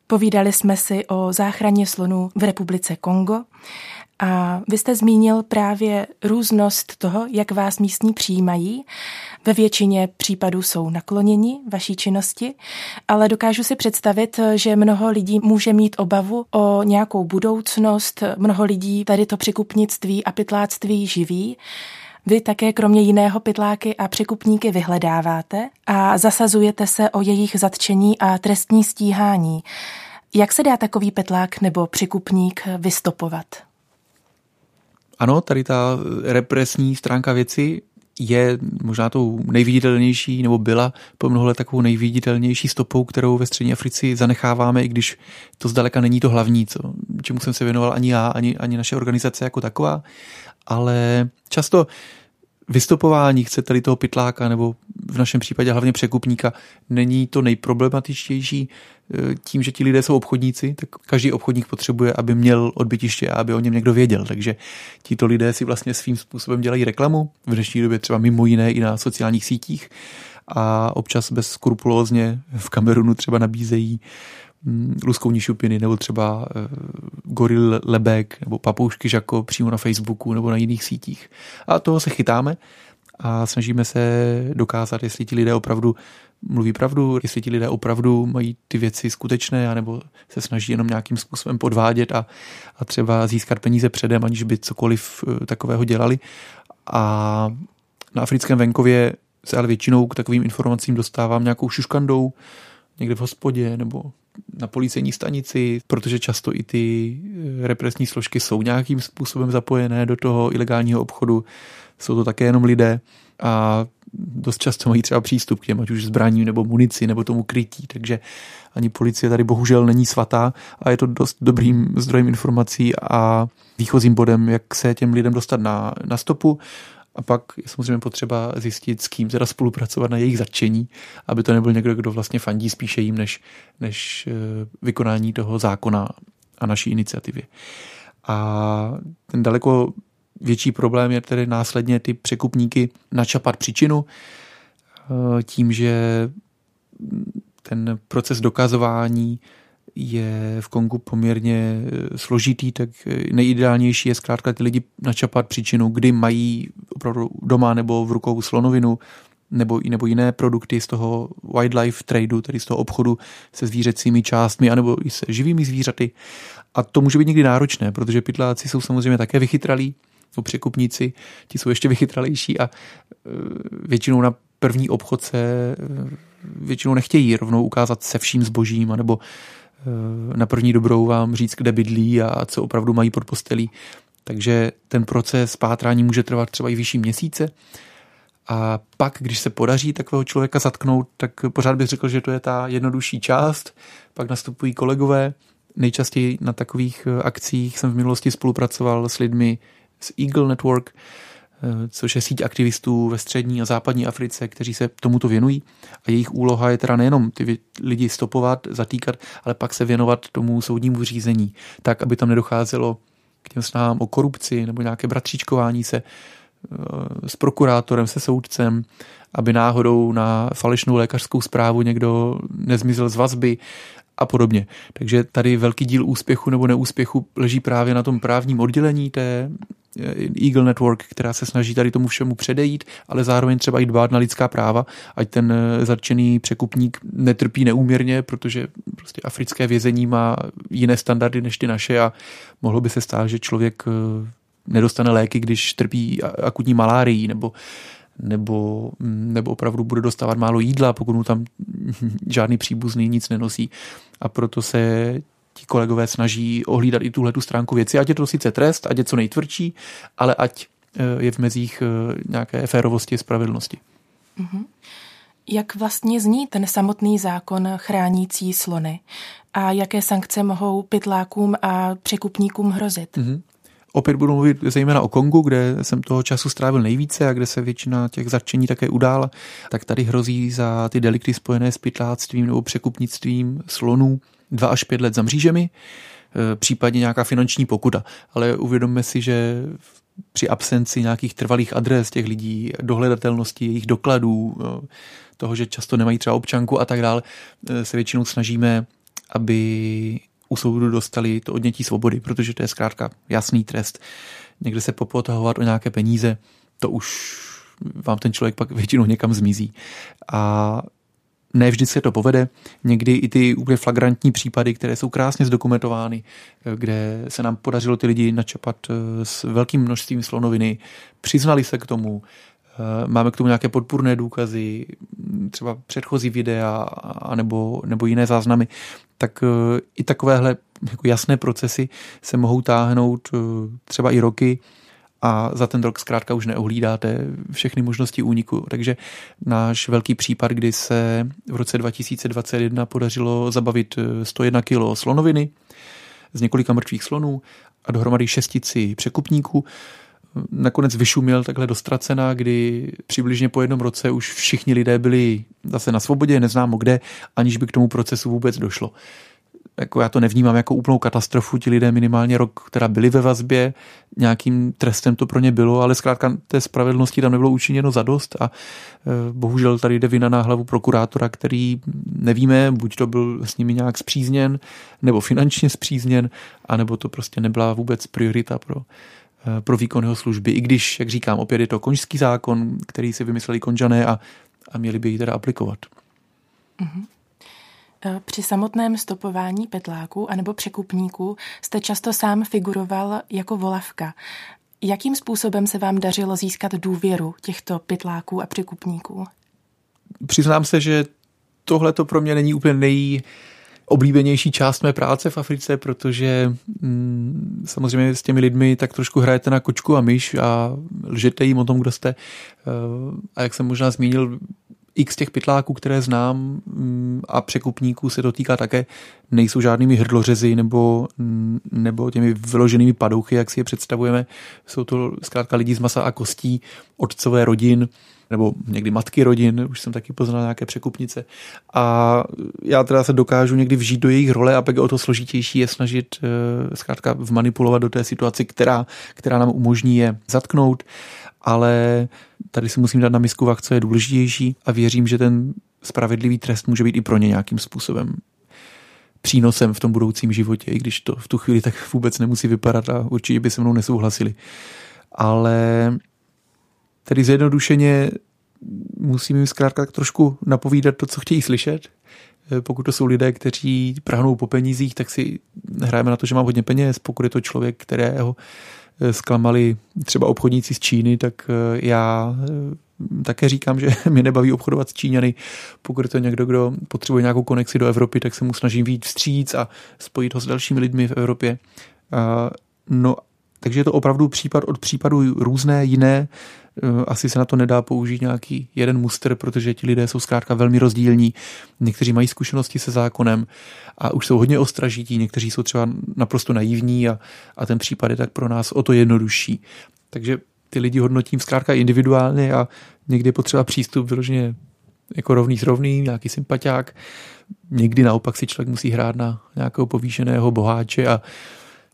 Povídali jsme si o záchraně slonů v republice Kongo a vy jste zmínil právě různost toho, jak vás místní přijímají. Ve většině případů jsou nakloněni vaší činnosti, ale dokážu si představit, že mnoho lidí může mít obavu o nějakou budoucnost, mnoho lidí tady to překupnictví a pytláctví živí. Vy také kromě jiného pytláky a překupníky vyhledáváte a zasazujete se o jejich zatčení a trestní stíhání. Jak se dá takový petlák nebo překupník vystopovat? Ano, tady ta represní stránka věci je možná tou nejviditelnější, nebo byla po mnoho let takovou nejviditelnější stopou, kterou ve střední Africi zanecháváme, i když to zdaleka není to hlavní, co, čemu jsem se věnoval ani já, ani, ani naše organizace jako taková, ale často vystupování, chcete-li toho pytláka, nebo v našem případě hlavně překupníka, není to nejproblematičtější e, tím, že ti lidé jsou obchodníci, tak každý obchodník potřebuje, aby měl odbytiště a aby o něm někdo věděl. Takže tito lidé si vlastně svým způsobem dělají reklamu, v dnešní době třeba mimo jiné i na sociálních sítích a občas bez skrupulózně v Kamerunu třeba nabízejí luskouní šupiny nebo třeba eh, goril lebek nebo papoušky žako přímo na Facebooku nebo na jiných sítích. A toho se chytáme a snažíme se dokázat, jestli ti lidé opravdu mluví pravdu, jestli ti lidé opravdu mají ty věci skutečné, anebo se snaží jenom nějakým způsobem podvádět a, a třeba získat peníze předem, aniž by cokoliv eh, takového dělali. A na africkém venkově se ale většinou k takovým informacím dostávám nějakou šuškandou, někde v hospodě nebo na policejní stanici, protože často i ty eh, represní složky jsou nějakým způsobem zapojené do toho ilegálního obchodu. Jsou to také jenom lidé a dost často mají třeba přístup k těm, ať už zbraním nebo munici nebo tomu krytí, takže ani policie tady bohužel není svatá a je to dost dobrým zdrojem informací a výchozím bodem, jak se těm lidem dostat na, na stopu a pak je samozřejmě potřeba zjistit, s kým teda spolupracovat na jejich zatčení, aby to nebyl někdo, kdo vlastně fandí spíše jim, než, než eh, vykonání toho zákona a naší iniciativy. A ten daleko větší problém je tedy následně ty překupníky načapat příčinu eh, tím, že ten proces dokazování je v Kongu poměrně eh, složitý, tak eh, nejideálnější je zkrátka ty lidi načapat příčinu, kdy mají opravdu doma nebo v rukou slonovinu nebo, nebo jiné produkty z toho wildlife tradeu, tedy z toho obchodu se zvířecími částmi, anebo i se živými zvířaty. A to může být někdy náročné, protože pytláci jsou samozřejmě také vychytralí, nebo překupníci, ti jsou ještě vychytralejší a eh, většinou na první obchod se většinou nechtějí rovnou ukázat se vším zbožím, anebo na první dobrou vám říct, kde bydlí a co opravdu mají pod postelí. Takže ten proces pátrání může trvat třeba i vyšší měsíce. A pak, když se podaří takového člověka zatknout, tak pořád bych řekl, že to je ta jednodušší část. Pak nastupují kolegové. Nejčastěji na takových akcích jsem v minulosti spolupracoval s lidmi z Eagle Network, Eh, což je síť aktivistů ve střední a západní Africe, kteří se tomuto věnují. A jejich úloha je teda nejenom ty lidi stopovat, zatýkat, ale pak se věnovat tomu soudnímu řízení, tak, aby tam nedocházelo k těm snahám o korupci nebo nějaké bratříčkování se eh, s prokurátorem, se soudcem, aby náhodou na falešnou lékařskou zprávu někdo nezmizel z vazby a podobně. Takže tady velký díl úspěchu nebo neúspěchu leží právě na tom právním oddělení té Eagle Network, která se snaží tady tomu všemu předejít, ale zároveň třeba i dbát na lidská práva, ať ten eh, zatčený překupník netrpí neúměrně, protože prostě africké vězení má jiné standardy než ty naše a mohlo by se stát, že člověk eh, nedostane léky, když trpí akutní malárií nebo nebo, mm, nebo opravdu bude dostávat málo jídla, pokud mu tam (laughs) žádný příbuzný nic nenosí. A proto se ti kolegové snaží ohlídat i tuhle tu stránku věci, ať je to sice trest, ať je co nejtvrdší, ale ať eh, je v mezích eh, nějaké férovosti a spravedlnosti. Mm-hmm. Jak vlastně zní ten samotný zákon chránící slony a jaké sankce mohou pytlákům a překupníkům hrozit? Mm-hmm. Opět budu mluvit zejména o Kongu, kde jsem toho času strávil nejvíce a kde se většina těch zatčení také udála. Tak tady hrozí za ty delikty spojené s pytláctvím nebo překupnictvím slonů dva až pět let za mřížemi, e, případně nějaká finanční pokuta. Ale uvědomme si, že při absenci nějakých trvalých adres těch lidí, dohledatelnosti jejich dokladů, toho, že často nemají třeba občanku a tak dále, se většinou snažíme, aby u soudu dostali to odnětí svobody, protože to je zkrátka jasný trest. Někde se popotahovat o nějaké peníze, to už vám ten člověk pak většinou někam zmizí. A ne vždy se to povede. Někdy i ty úplně flagrantní případy, které jsou krásně zdokumentovány, kde se nám podařilo ty lidi načapat eh, s velkým množstvím slonoviny, přiznali se k tomu, eh, máme k tomu nějaké podpůrné důkazy, třeba předchozí videa a nebo, jiné záznamy, tak eh, i takovéhle jako jasné procesy se mohou táhnout třeba i roky a za ten rok zkrátka už neohlídáte všechny možnosti úniku. Takže náš velký případ, kdy se v roce 2021 podařilo zabavit 101 kg slonoviny z několika mrtvých slonů a dohromady šestici překupníků, nakonec vyšuměl takhle dostracena, kdy přibližně po jednom roce už všichni lidé byli zase na svobodě, neznámo kde, aniž by k tomu procesu vůbec došlo jako já to nevnímám jako úplnou katastrofu, ti lidé minimálně rok teda byli ve vazbě, nějakým trestem to pro ně bylo, ale zkrátka té spravedlnosti tam nebylo učiněno zadost a e, bohužel tady jde vina na hlavu prokurátora, který nevíme, buď to byl s nimi nějak zpřízněn, nebo finančně zpřízněn, anebo to prostě nebyla vůbec priorita pro, e, pro výkon jeho služby. I když, jak říkám, opět je to konžský zákon, který si vymysleli konžané a, a měli by ji teda aplikovat. Mm-hmm. Eh, při samotném stopování petláků anebo překupníků jste často sám figuroval jako volavka. Jakým způsobem se vám dařilo získat důvěru těchto pytláků a překupníků? Přiznám se, že tohle to pro mě není úplně nej oblíbenější část mé práce v Africe, protože mm, samozřejmě s těmi lidmi tak trošku hrajete na kočku a myš a lžete jim o tom, kdo jste. Eh, a jak jsem možná zmínil, x těch pytláků, které znám mm, a překupníků se to týká také, nejsou žádnými hrdlořezy nebo, mm, nebo těmi vyloženými padouchy, jak si je představujeme. Jsou to zkrátka lidi z masa a kostí, otcové rodin, nebo někdy matky rodin, už jsem taky poznal nějaké překupnice. A já teda se dokážu někdy vžít do jejich role a pak o to složitější je snažit eh, zkrátka vmanipulovat do té situaci, která, která nám umožní je zatknout ale tady si musím dát na misku vach, co je důležitější a věřím, že ten spravedlivý trest může být i pro ně nějakým způsobem přínosem v tom budoucím životě, i když to v tu chvíli tak vůbec nemusí vypadat a určitě by se mnou nesouhlasili. Ale tedy zjednodušeně musím jim zkrátka trošku napovídat to, co chtějí slyšet. Pokud to jsou lidé, kteří prahnou po penězích, tak si hrajeme na to, že mám hodně peněz. Pokud je to člověk, kterého Eh, zklamali třeba obchodníci z Číny, tak eh, já eh, také říkám, (laughs) že mě nebaví obchodovat s Číňany. Pokud je to někdo, kdo potřebuje nějakou konexi do Evropy, tak se mu snažím víc vstříc a spojit ho s dalšími lidmi v Evropě. No, takže je to opravdu případ od případu různé, jiné Eh, asi se na to nedá použít nějaký jeden muster, protože ti lidé jsou zkrátka velmi rozdílní. Někteří mají zkušenosti se zákonem a už jsou hodně ostražití, někteří jsou třeba naprosto naivní a, a ten případ je tak pro nás o to jednodušší. Takže ty lidi hodnotím zkrátka individuálně a někdy je potřeba přístup vyloženě jako rovný s rovný, nějaký sympatiák. Někdy naopak si člověk musí hrát na nějakého povýšeného boháče a,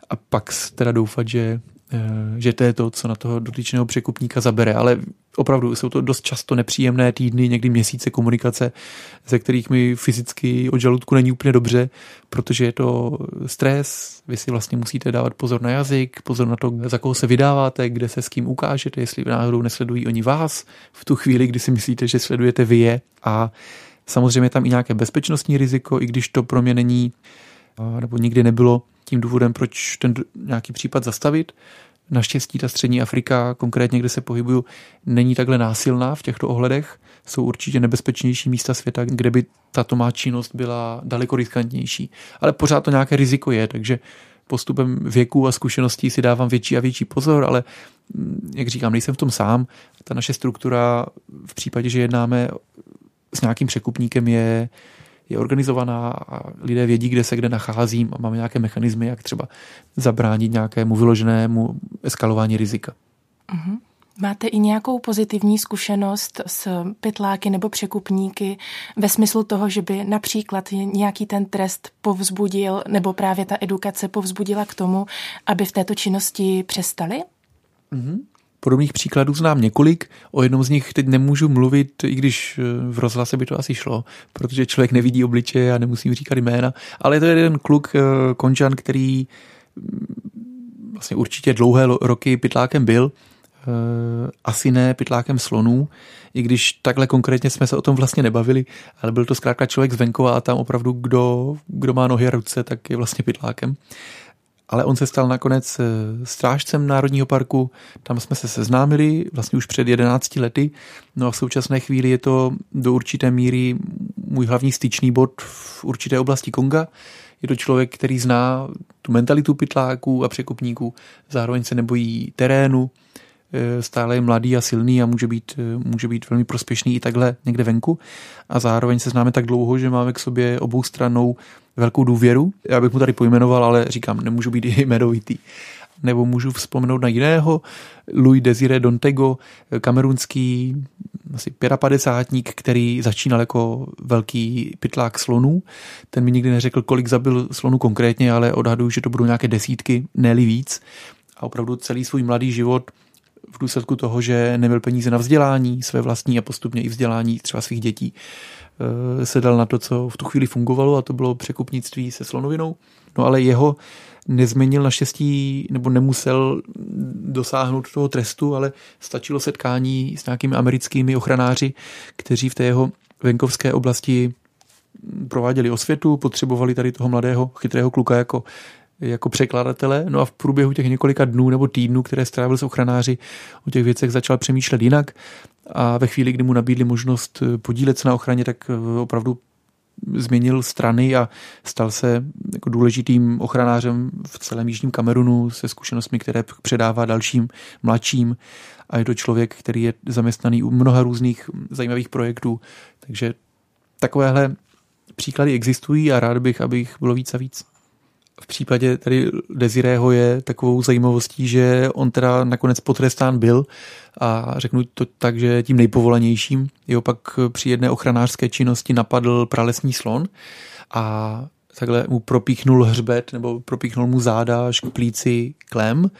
a pak teda doufat, že Eh, že to je to, co na toho dotyčného překupníka zabere. Ale opravdu jsou to dost často nepříjemné týdny, někdy měsíce komunikace, ze kterých mi fyzicky od žaludku není úplně dobře, protože je to stres, vy si vlastně musíte dávat pozor na jazyk, pozor na to, za koho se vydáváte, kde se s kým ukážete, jestli náhodou nesledují oni vás v tu chvíli, kdy si myslíte, že sledujete vy je. A samozřejmě tam i nějaké bezpečnostní riziko, i když to pro mě není nebo nikdy nebylo tím důvodem, proč ten nějaký případ zastavit. Naštěstí ta střední Afrika, konkrétně kde se pohybuju, není takhle násilná v těchto ohledech. Jsou určitě nebezpečnější místa světa, kde by tato má činnost byla daleko riskantnější. Ale pořád to nějaké riziko je, takže postupem věku a zkušeností si dávám větší a větší pozor, ale mm, jak říkám, nejsem v tom sám. Ta naše struktura v případě, že jednáme s nějakým překupníkem je je organizovaná a lidé vědí, kde se kde nacházím a máme nějaké mechanismy, jak třeba zabránit nějakému vyloženému eskalování rizika. Uh-huh. Máte i nějakou pozitivní zkušenost s pytláky nebo překupníky ve smyslu toho, že by například nějaký ten trest povzbudil nebo právě ta edukace povzbudila k tomu, aby v této činnosti přestali? Mm-hmm. Podobných příkladů znám několik, o jednom z nich teď nemůžu mluvit, i když eh, v rozhlase by to asi šlo, protože člověk nevidí obličeje a nemusím říkat jména, ale je to jeden kluk, eh, Končan, který mm, vlastně určitě dlouhé roky pytlákem byl, eh, asi ne pytlákem slonů, i když takhle konkrétně jsme se o tom vlastně nebavili, ale byl to zkrátka člověk z venkova a tam opravdu kdo, kdo má nohy a ruce, tak je vlastně pytlákem ale on se stal nakonec eh, strážcem Národního parku, tam jsme se seznámili vlastně už před 11 lety, no a v současné chvíli je to do určité míry můj hlavní styčný bod v určité oblasti Konga. Je to člověk, který zná tu mentalitu pytláků a překupníků, zároveň se nebojí terénu, stále je mladý a silný a může být, eh, může být velmi prospěšný i takhle někde venku. A zároveň se známe tak dlouho, že máme k sobě obou stranou velkou důvěru. Já bych mu tady pojmenoval, ale říkám, nemůžu být (laughs) i jmenovitý. Nebo můžu vzpomenout na jiného, Louis Desiré Dontego, kamerunský asi 55 který začínal jako velký pytlák slonů. Ten mi nikdy neřekl, kolik zabil slonů konkrétně, ale odhaduju, že to budou nějaké desítky, ne víc. A opravdu celý svůj mladý život v důsledku toho, že neměl peníze na vzdělání své vlastní a postupně i vzdělání třeba svých dětí, Eh, se dal na to, co v tu chvíli fungovalo a to bylo překupnictví se slonovinou. No ale jeho nezměnil naštěstí, nebo nemusel dosáhnout toho trestu, ale stačilo setkání s nějakými americkými ochranáři, kteří v té jeho venkovské oblasti prováděli osvětu, potřebovali tady toho mladého, chytrého kluka jako, jako překladatele. No a v průběhu těch několika dnů nebo týdnů, které strávil s ochranáři, o těch věcech začal přemýšlet jinak a ve chvíli, kdy mu nabídli možnost eh, podílet se na ochraně, tak eh, opravdu změnil strany a stal se jako důležitým ochranářem v celém Jižním Kamerunu se zkušenostmi, které předává dalším mladším a je to člověk, který je zaměstnaný u mnoha různých zajímavých projektů, takže takovéhle příklady existují a rád bych, abych bylo víc a víc. V případě tady Desirého je takovou zajímavostí, že on teda nakonec potrestán byl a řeknu to tak, že tím nejpovolanějším. Jeho pak při jedné ochranářské činnosti napadl pralesní slon a takhle mu propíchnul hřbet nebo propíchnul mu záda až k plíci klem.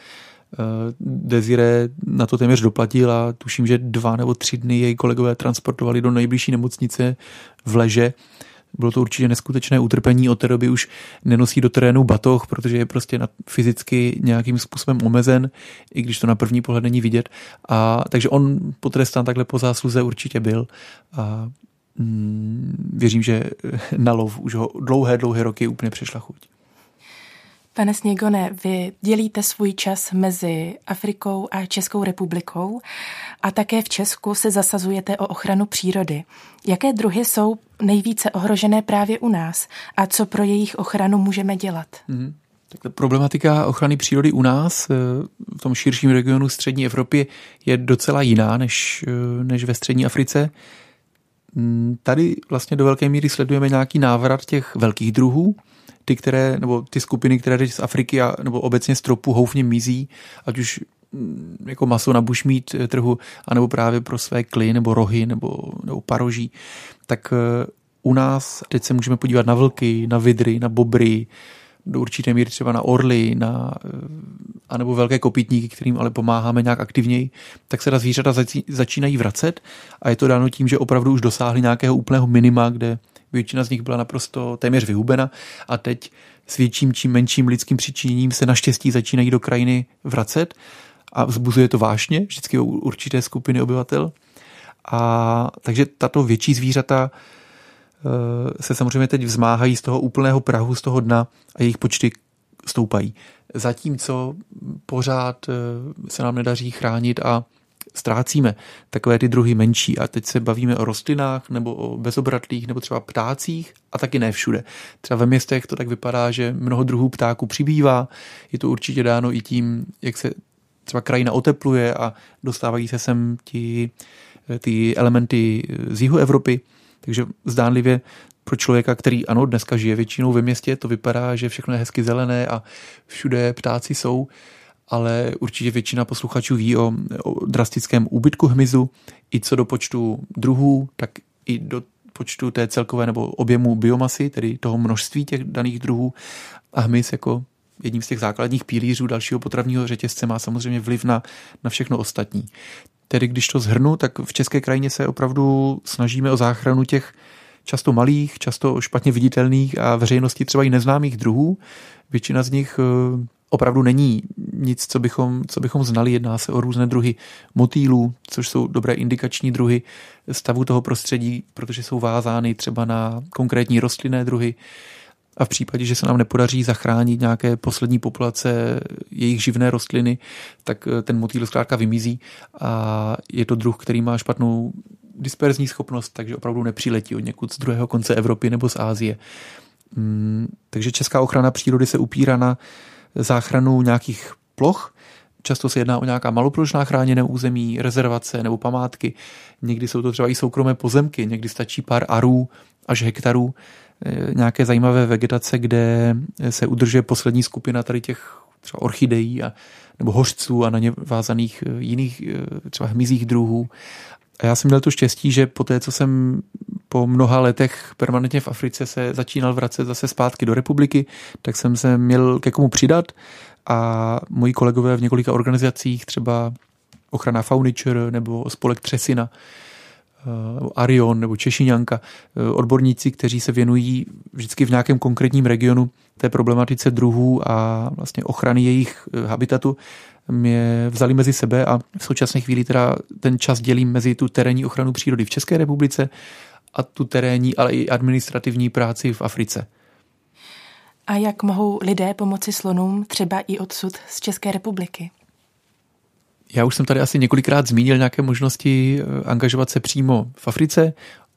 Eh, Desire na to téměř doplatil a tuším, že dva nebo tři dny její kolegové transportovali do nejbližší nemocnice v Leže bylo to určitě neskutečné utrpení, od té doby už nenosí do terénu batoh, protože je prostě fyzicky nějakým způsobem omezen, i když to na první pohled není vidět. A, takže on potrestán takhle po zásluze určitě byl. A, mm, věřím, že na lov už ho dlouhé, dlouhé roky úplně přešla chuť. Pane Sněgone, vy dělíte svůj čas mezi Afrikou a Českou republikou a také v Česku se zasazujete o ochranu přírody. Jaké druhy jsou nejvíce ohrožené právě u nás a co pro jejich ochranu můžeme dělat? Mm-hmm. Tak ta problematika ochrany přírody u nás eh, v tom širším regionu střední Evropy je docela jiná než, eh, než ve střední Africe. Mm, tady vlastně do velké míry sledujeme nějaký návrat těch velkých druhů, ty, které, nebo ty skupiny, které teď z Afriky a, nebo obecně z tropu houfně mizí, ať už mm, jako maso na bušmít eh, trhu, anebo právě pro své kly, nebo rohy, nebo, nebo paroží, tak eh, u nás teď se můžeme podívat na vlky, na vidry, na bobry, do určité míry třeba na orly, na, eh, anebo velké kopytníky, kterým ale pomáháme nějak aktivněji, tak se ta zvířata začínají vracet a je to dáno tím, že opravdu už dosáhli nějakého úplného minima, kde většina z nich byla naprosto téměř vyhubena a teď s větším či menším lidským přičiněním se naštěstí začínají do krajiny vracet a vzbuzuje to vášně vždycky u určité skupiny obyvatel. A takže tato větší zvířata eh, se samozřejmě teď vzmáhají z toho úplného prahu, z toho dna a jejich počty stoupají. Zatímco pořád eh, se nám nedaří chránit a ztrácíme takové ty druhy menší. A teď se bavíme o rostlinách nebo o bezobratlých nebo třeba ptácích a taky ne všude. Třeba ve městech to tak vypadá, že mnoho druhů ptáků přibývá. Je to určitě dáno i tím, jak se třeba krajina otepluje a dostávají se sem ti, ty elementy z jihu Evropy. Takže zdánlivě pro člověka, který ano, dneska žije většinou ve městě, to vypadá, že všechno je hezky zelené a všude ptáci jsou, ale určitě většina posluchačů ví o, o drastickém úbytku hmyzu, i co do počtu druhů, tak i do počtu té celkové nebo objemu biomasy, tedy toho množství těch daných druhů. A hmyz jako jedním z těch základních pilířů dalšího potravního řetězce, má samozřejmě vliv na, na všechno ostatní. Tedy když to zhrnu, tak v české krajině se opravdu snažíme o záchranu těch často malých, často špatně viditelných a veřejnosti třeba i neznámých druhů. Většina z nich eh, opravdu není nic, co bychom, co bychom znali. Jedná se o různé druhy motýlů, což jsou dobré indikační druhy stavu toho prostředí, protože jsou vázány třeba na konkrétní rostlinné druhy. A v případě, že se nám nepodaří zachránit nějaké poslední populace jejich živné rostliny, tak eh, ten motýl zkrátka vymizí a je to druh, který má špatnou disperzní schopnost, takže opravdu nepřiletí od někud z druhého konce Evropy nebo z Ázie. Mm, takže česká ochrana přírody se upírá na záchranu nějakých ploch, Často se jedná o nějaká maloplošná chráněné území, rezervace nebo památky. Někdy jsou to třeba i soukromé pozemky, někdy stačí pár arů až hektarů eh, nějaké zajímavé vegetace, kde se udržuje poslední skupina tady těch třeba orchidejí a, nebo hořců a na ně vázaných eh, jiných eh, třeba hmyzích druhů. A já jsem měl to štěstí, že po té, co jsem po mnoha letech permanentně v Africe se začínal vracet zase zpátky do republiky, tak jsem se měl ke komu přidat a moji kolegové v několika organizacích, třeba ochrana Fauniture nebo spolek Třesina, eh, Arion nebo Češiňanka, eh, odborníci, kteří se věnují vždycky v nějakém konkrétním regionu té problematice druhů a vlastně ochrany jejich eh, habitatu, mě vzali mezi sebe a v současné chvíli teda ten čas dělím mezi tu terénní ochranu přírody v České republice a tu terénní, ale i administrativní práci v Africe. A jak mohou lidé pomoci slonům třeba i odsud z České republiky? Já už jsem tady asi několikrát zmínil nějaké možnosti eh, angažovat se přímo v Africe.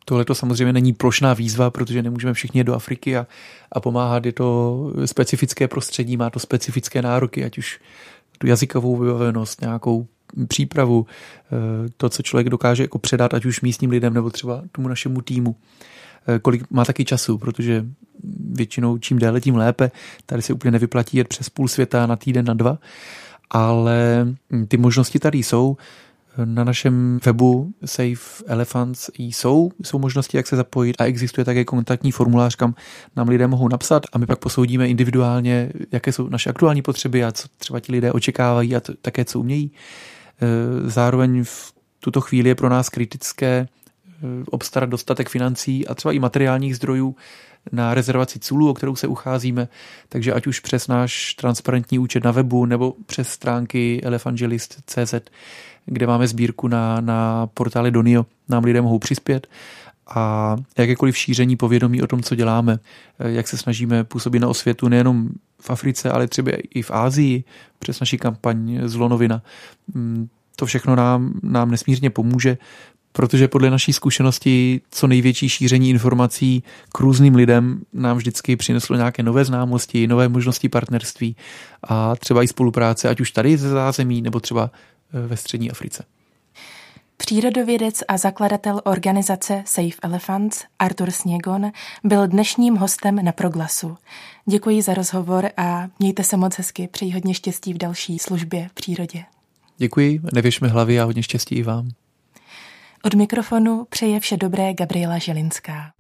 Tohle to samozřejmě není plošná výzva, protože nemůžeme všichni do Afriky a, a pomáhat. Je to specifické prostředí, má to specifické nároky, ať už tu jazykovou vybavenost, nějakou přípravu, eh, to, co člověk dokáže jako předat, ať už místním lidem nebo třeba tomu našemu týmu. Eh, kolik má taky času, protože většinou čím déle, tím lépe. Tady se úplně nevyplatí jet přes půl světa na týden, na dva, ale ty možnosti tady jsou. Na našem webu Safe Elephants jsou, jsou možnosti, jak se zapojit a existuje také kontaktní formulář, kam nám lidé mohou napsat a my pak posoudíme individuálně, jaké jsou naše aktuální potřeby a co třeba ti lidé očekávají a to, také co umějí. Eh, zároveň v tuto chvíli je pro nás kritické eh, obstarat dostatek financí a třeba i materiálních zdrojů na rezervaci cůlu, o kterou se ucházíme, takže ať už přes náš transparentní účet na webu nebo přes stránky elefangelist.cz, kde máme sbírku na, na portále Donio, nám lidé mohou přispět a jakékoliv šíření povědomí o tom, co děláme, eh, jak se snažíme působit na osvětu nejenom v Africe, ale třeba i v Ázii přes naši kampaň Zlonovina. Mm, to všechno nám, nám nesmírně pomůže, protože podle naší zkušenosti co největší šíření informací k různým lidem nám vždycky přineslo nějaké nové známosti, nové možnosti partnerství a třeba i spolupráce, ať už tady ze zázemí, nebo třeba ve střední Africe. Přírodovědec a zakladatel organizace Safe Elephants Artur Sněgon byl dnešním hostem na Proglasu. Děkuji za rozhovor a mějte se moc hezky. Přeji hodně štěstí v další službě v přírodě. Děkuji, nevěšme hlavy a hodně štěstí i vám. Od mikrofonu přeje vše dobré Gabriela Želinská.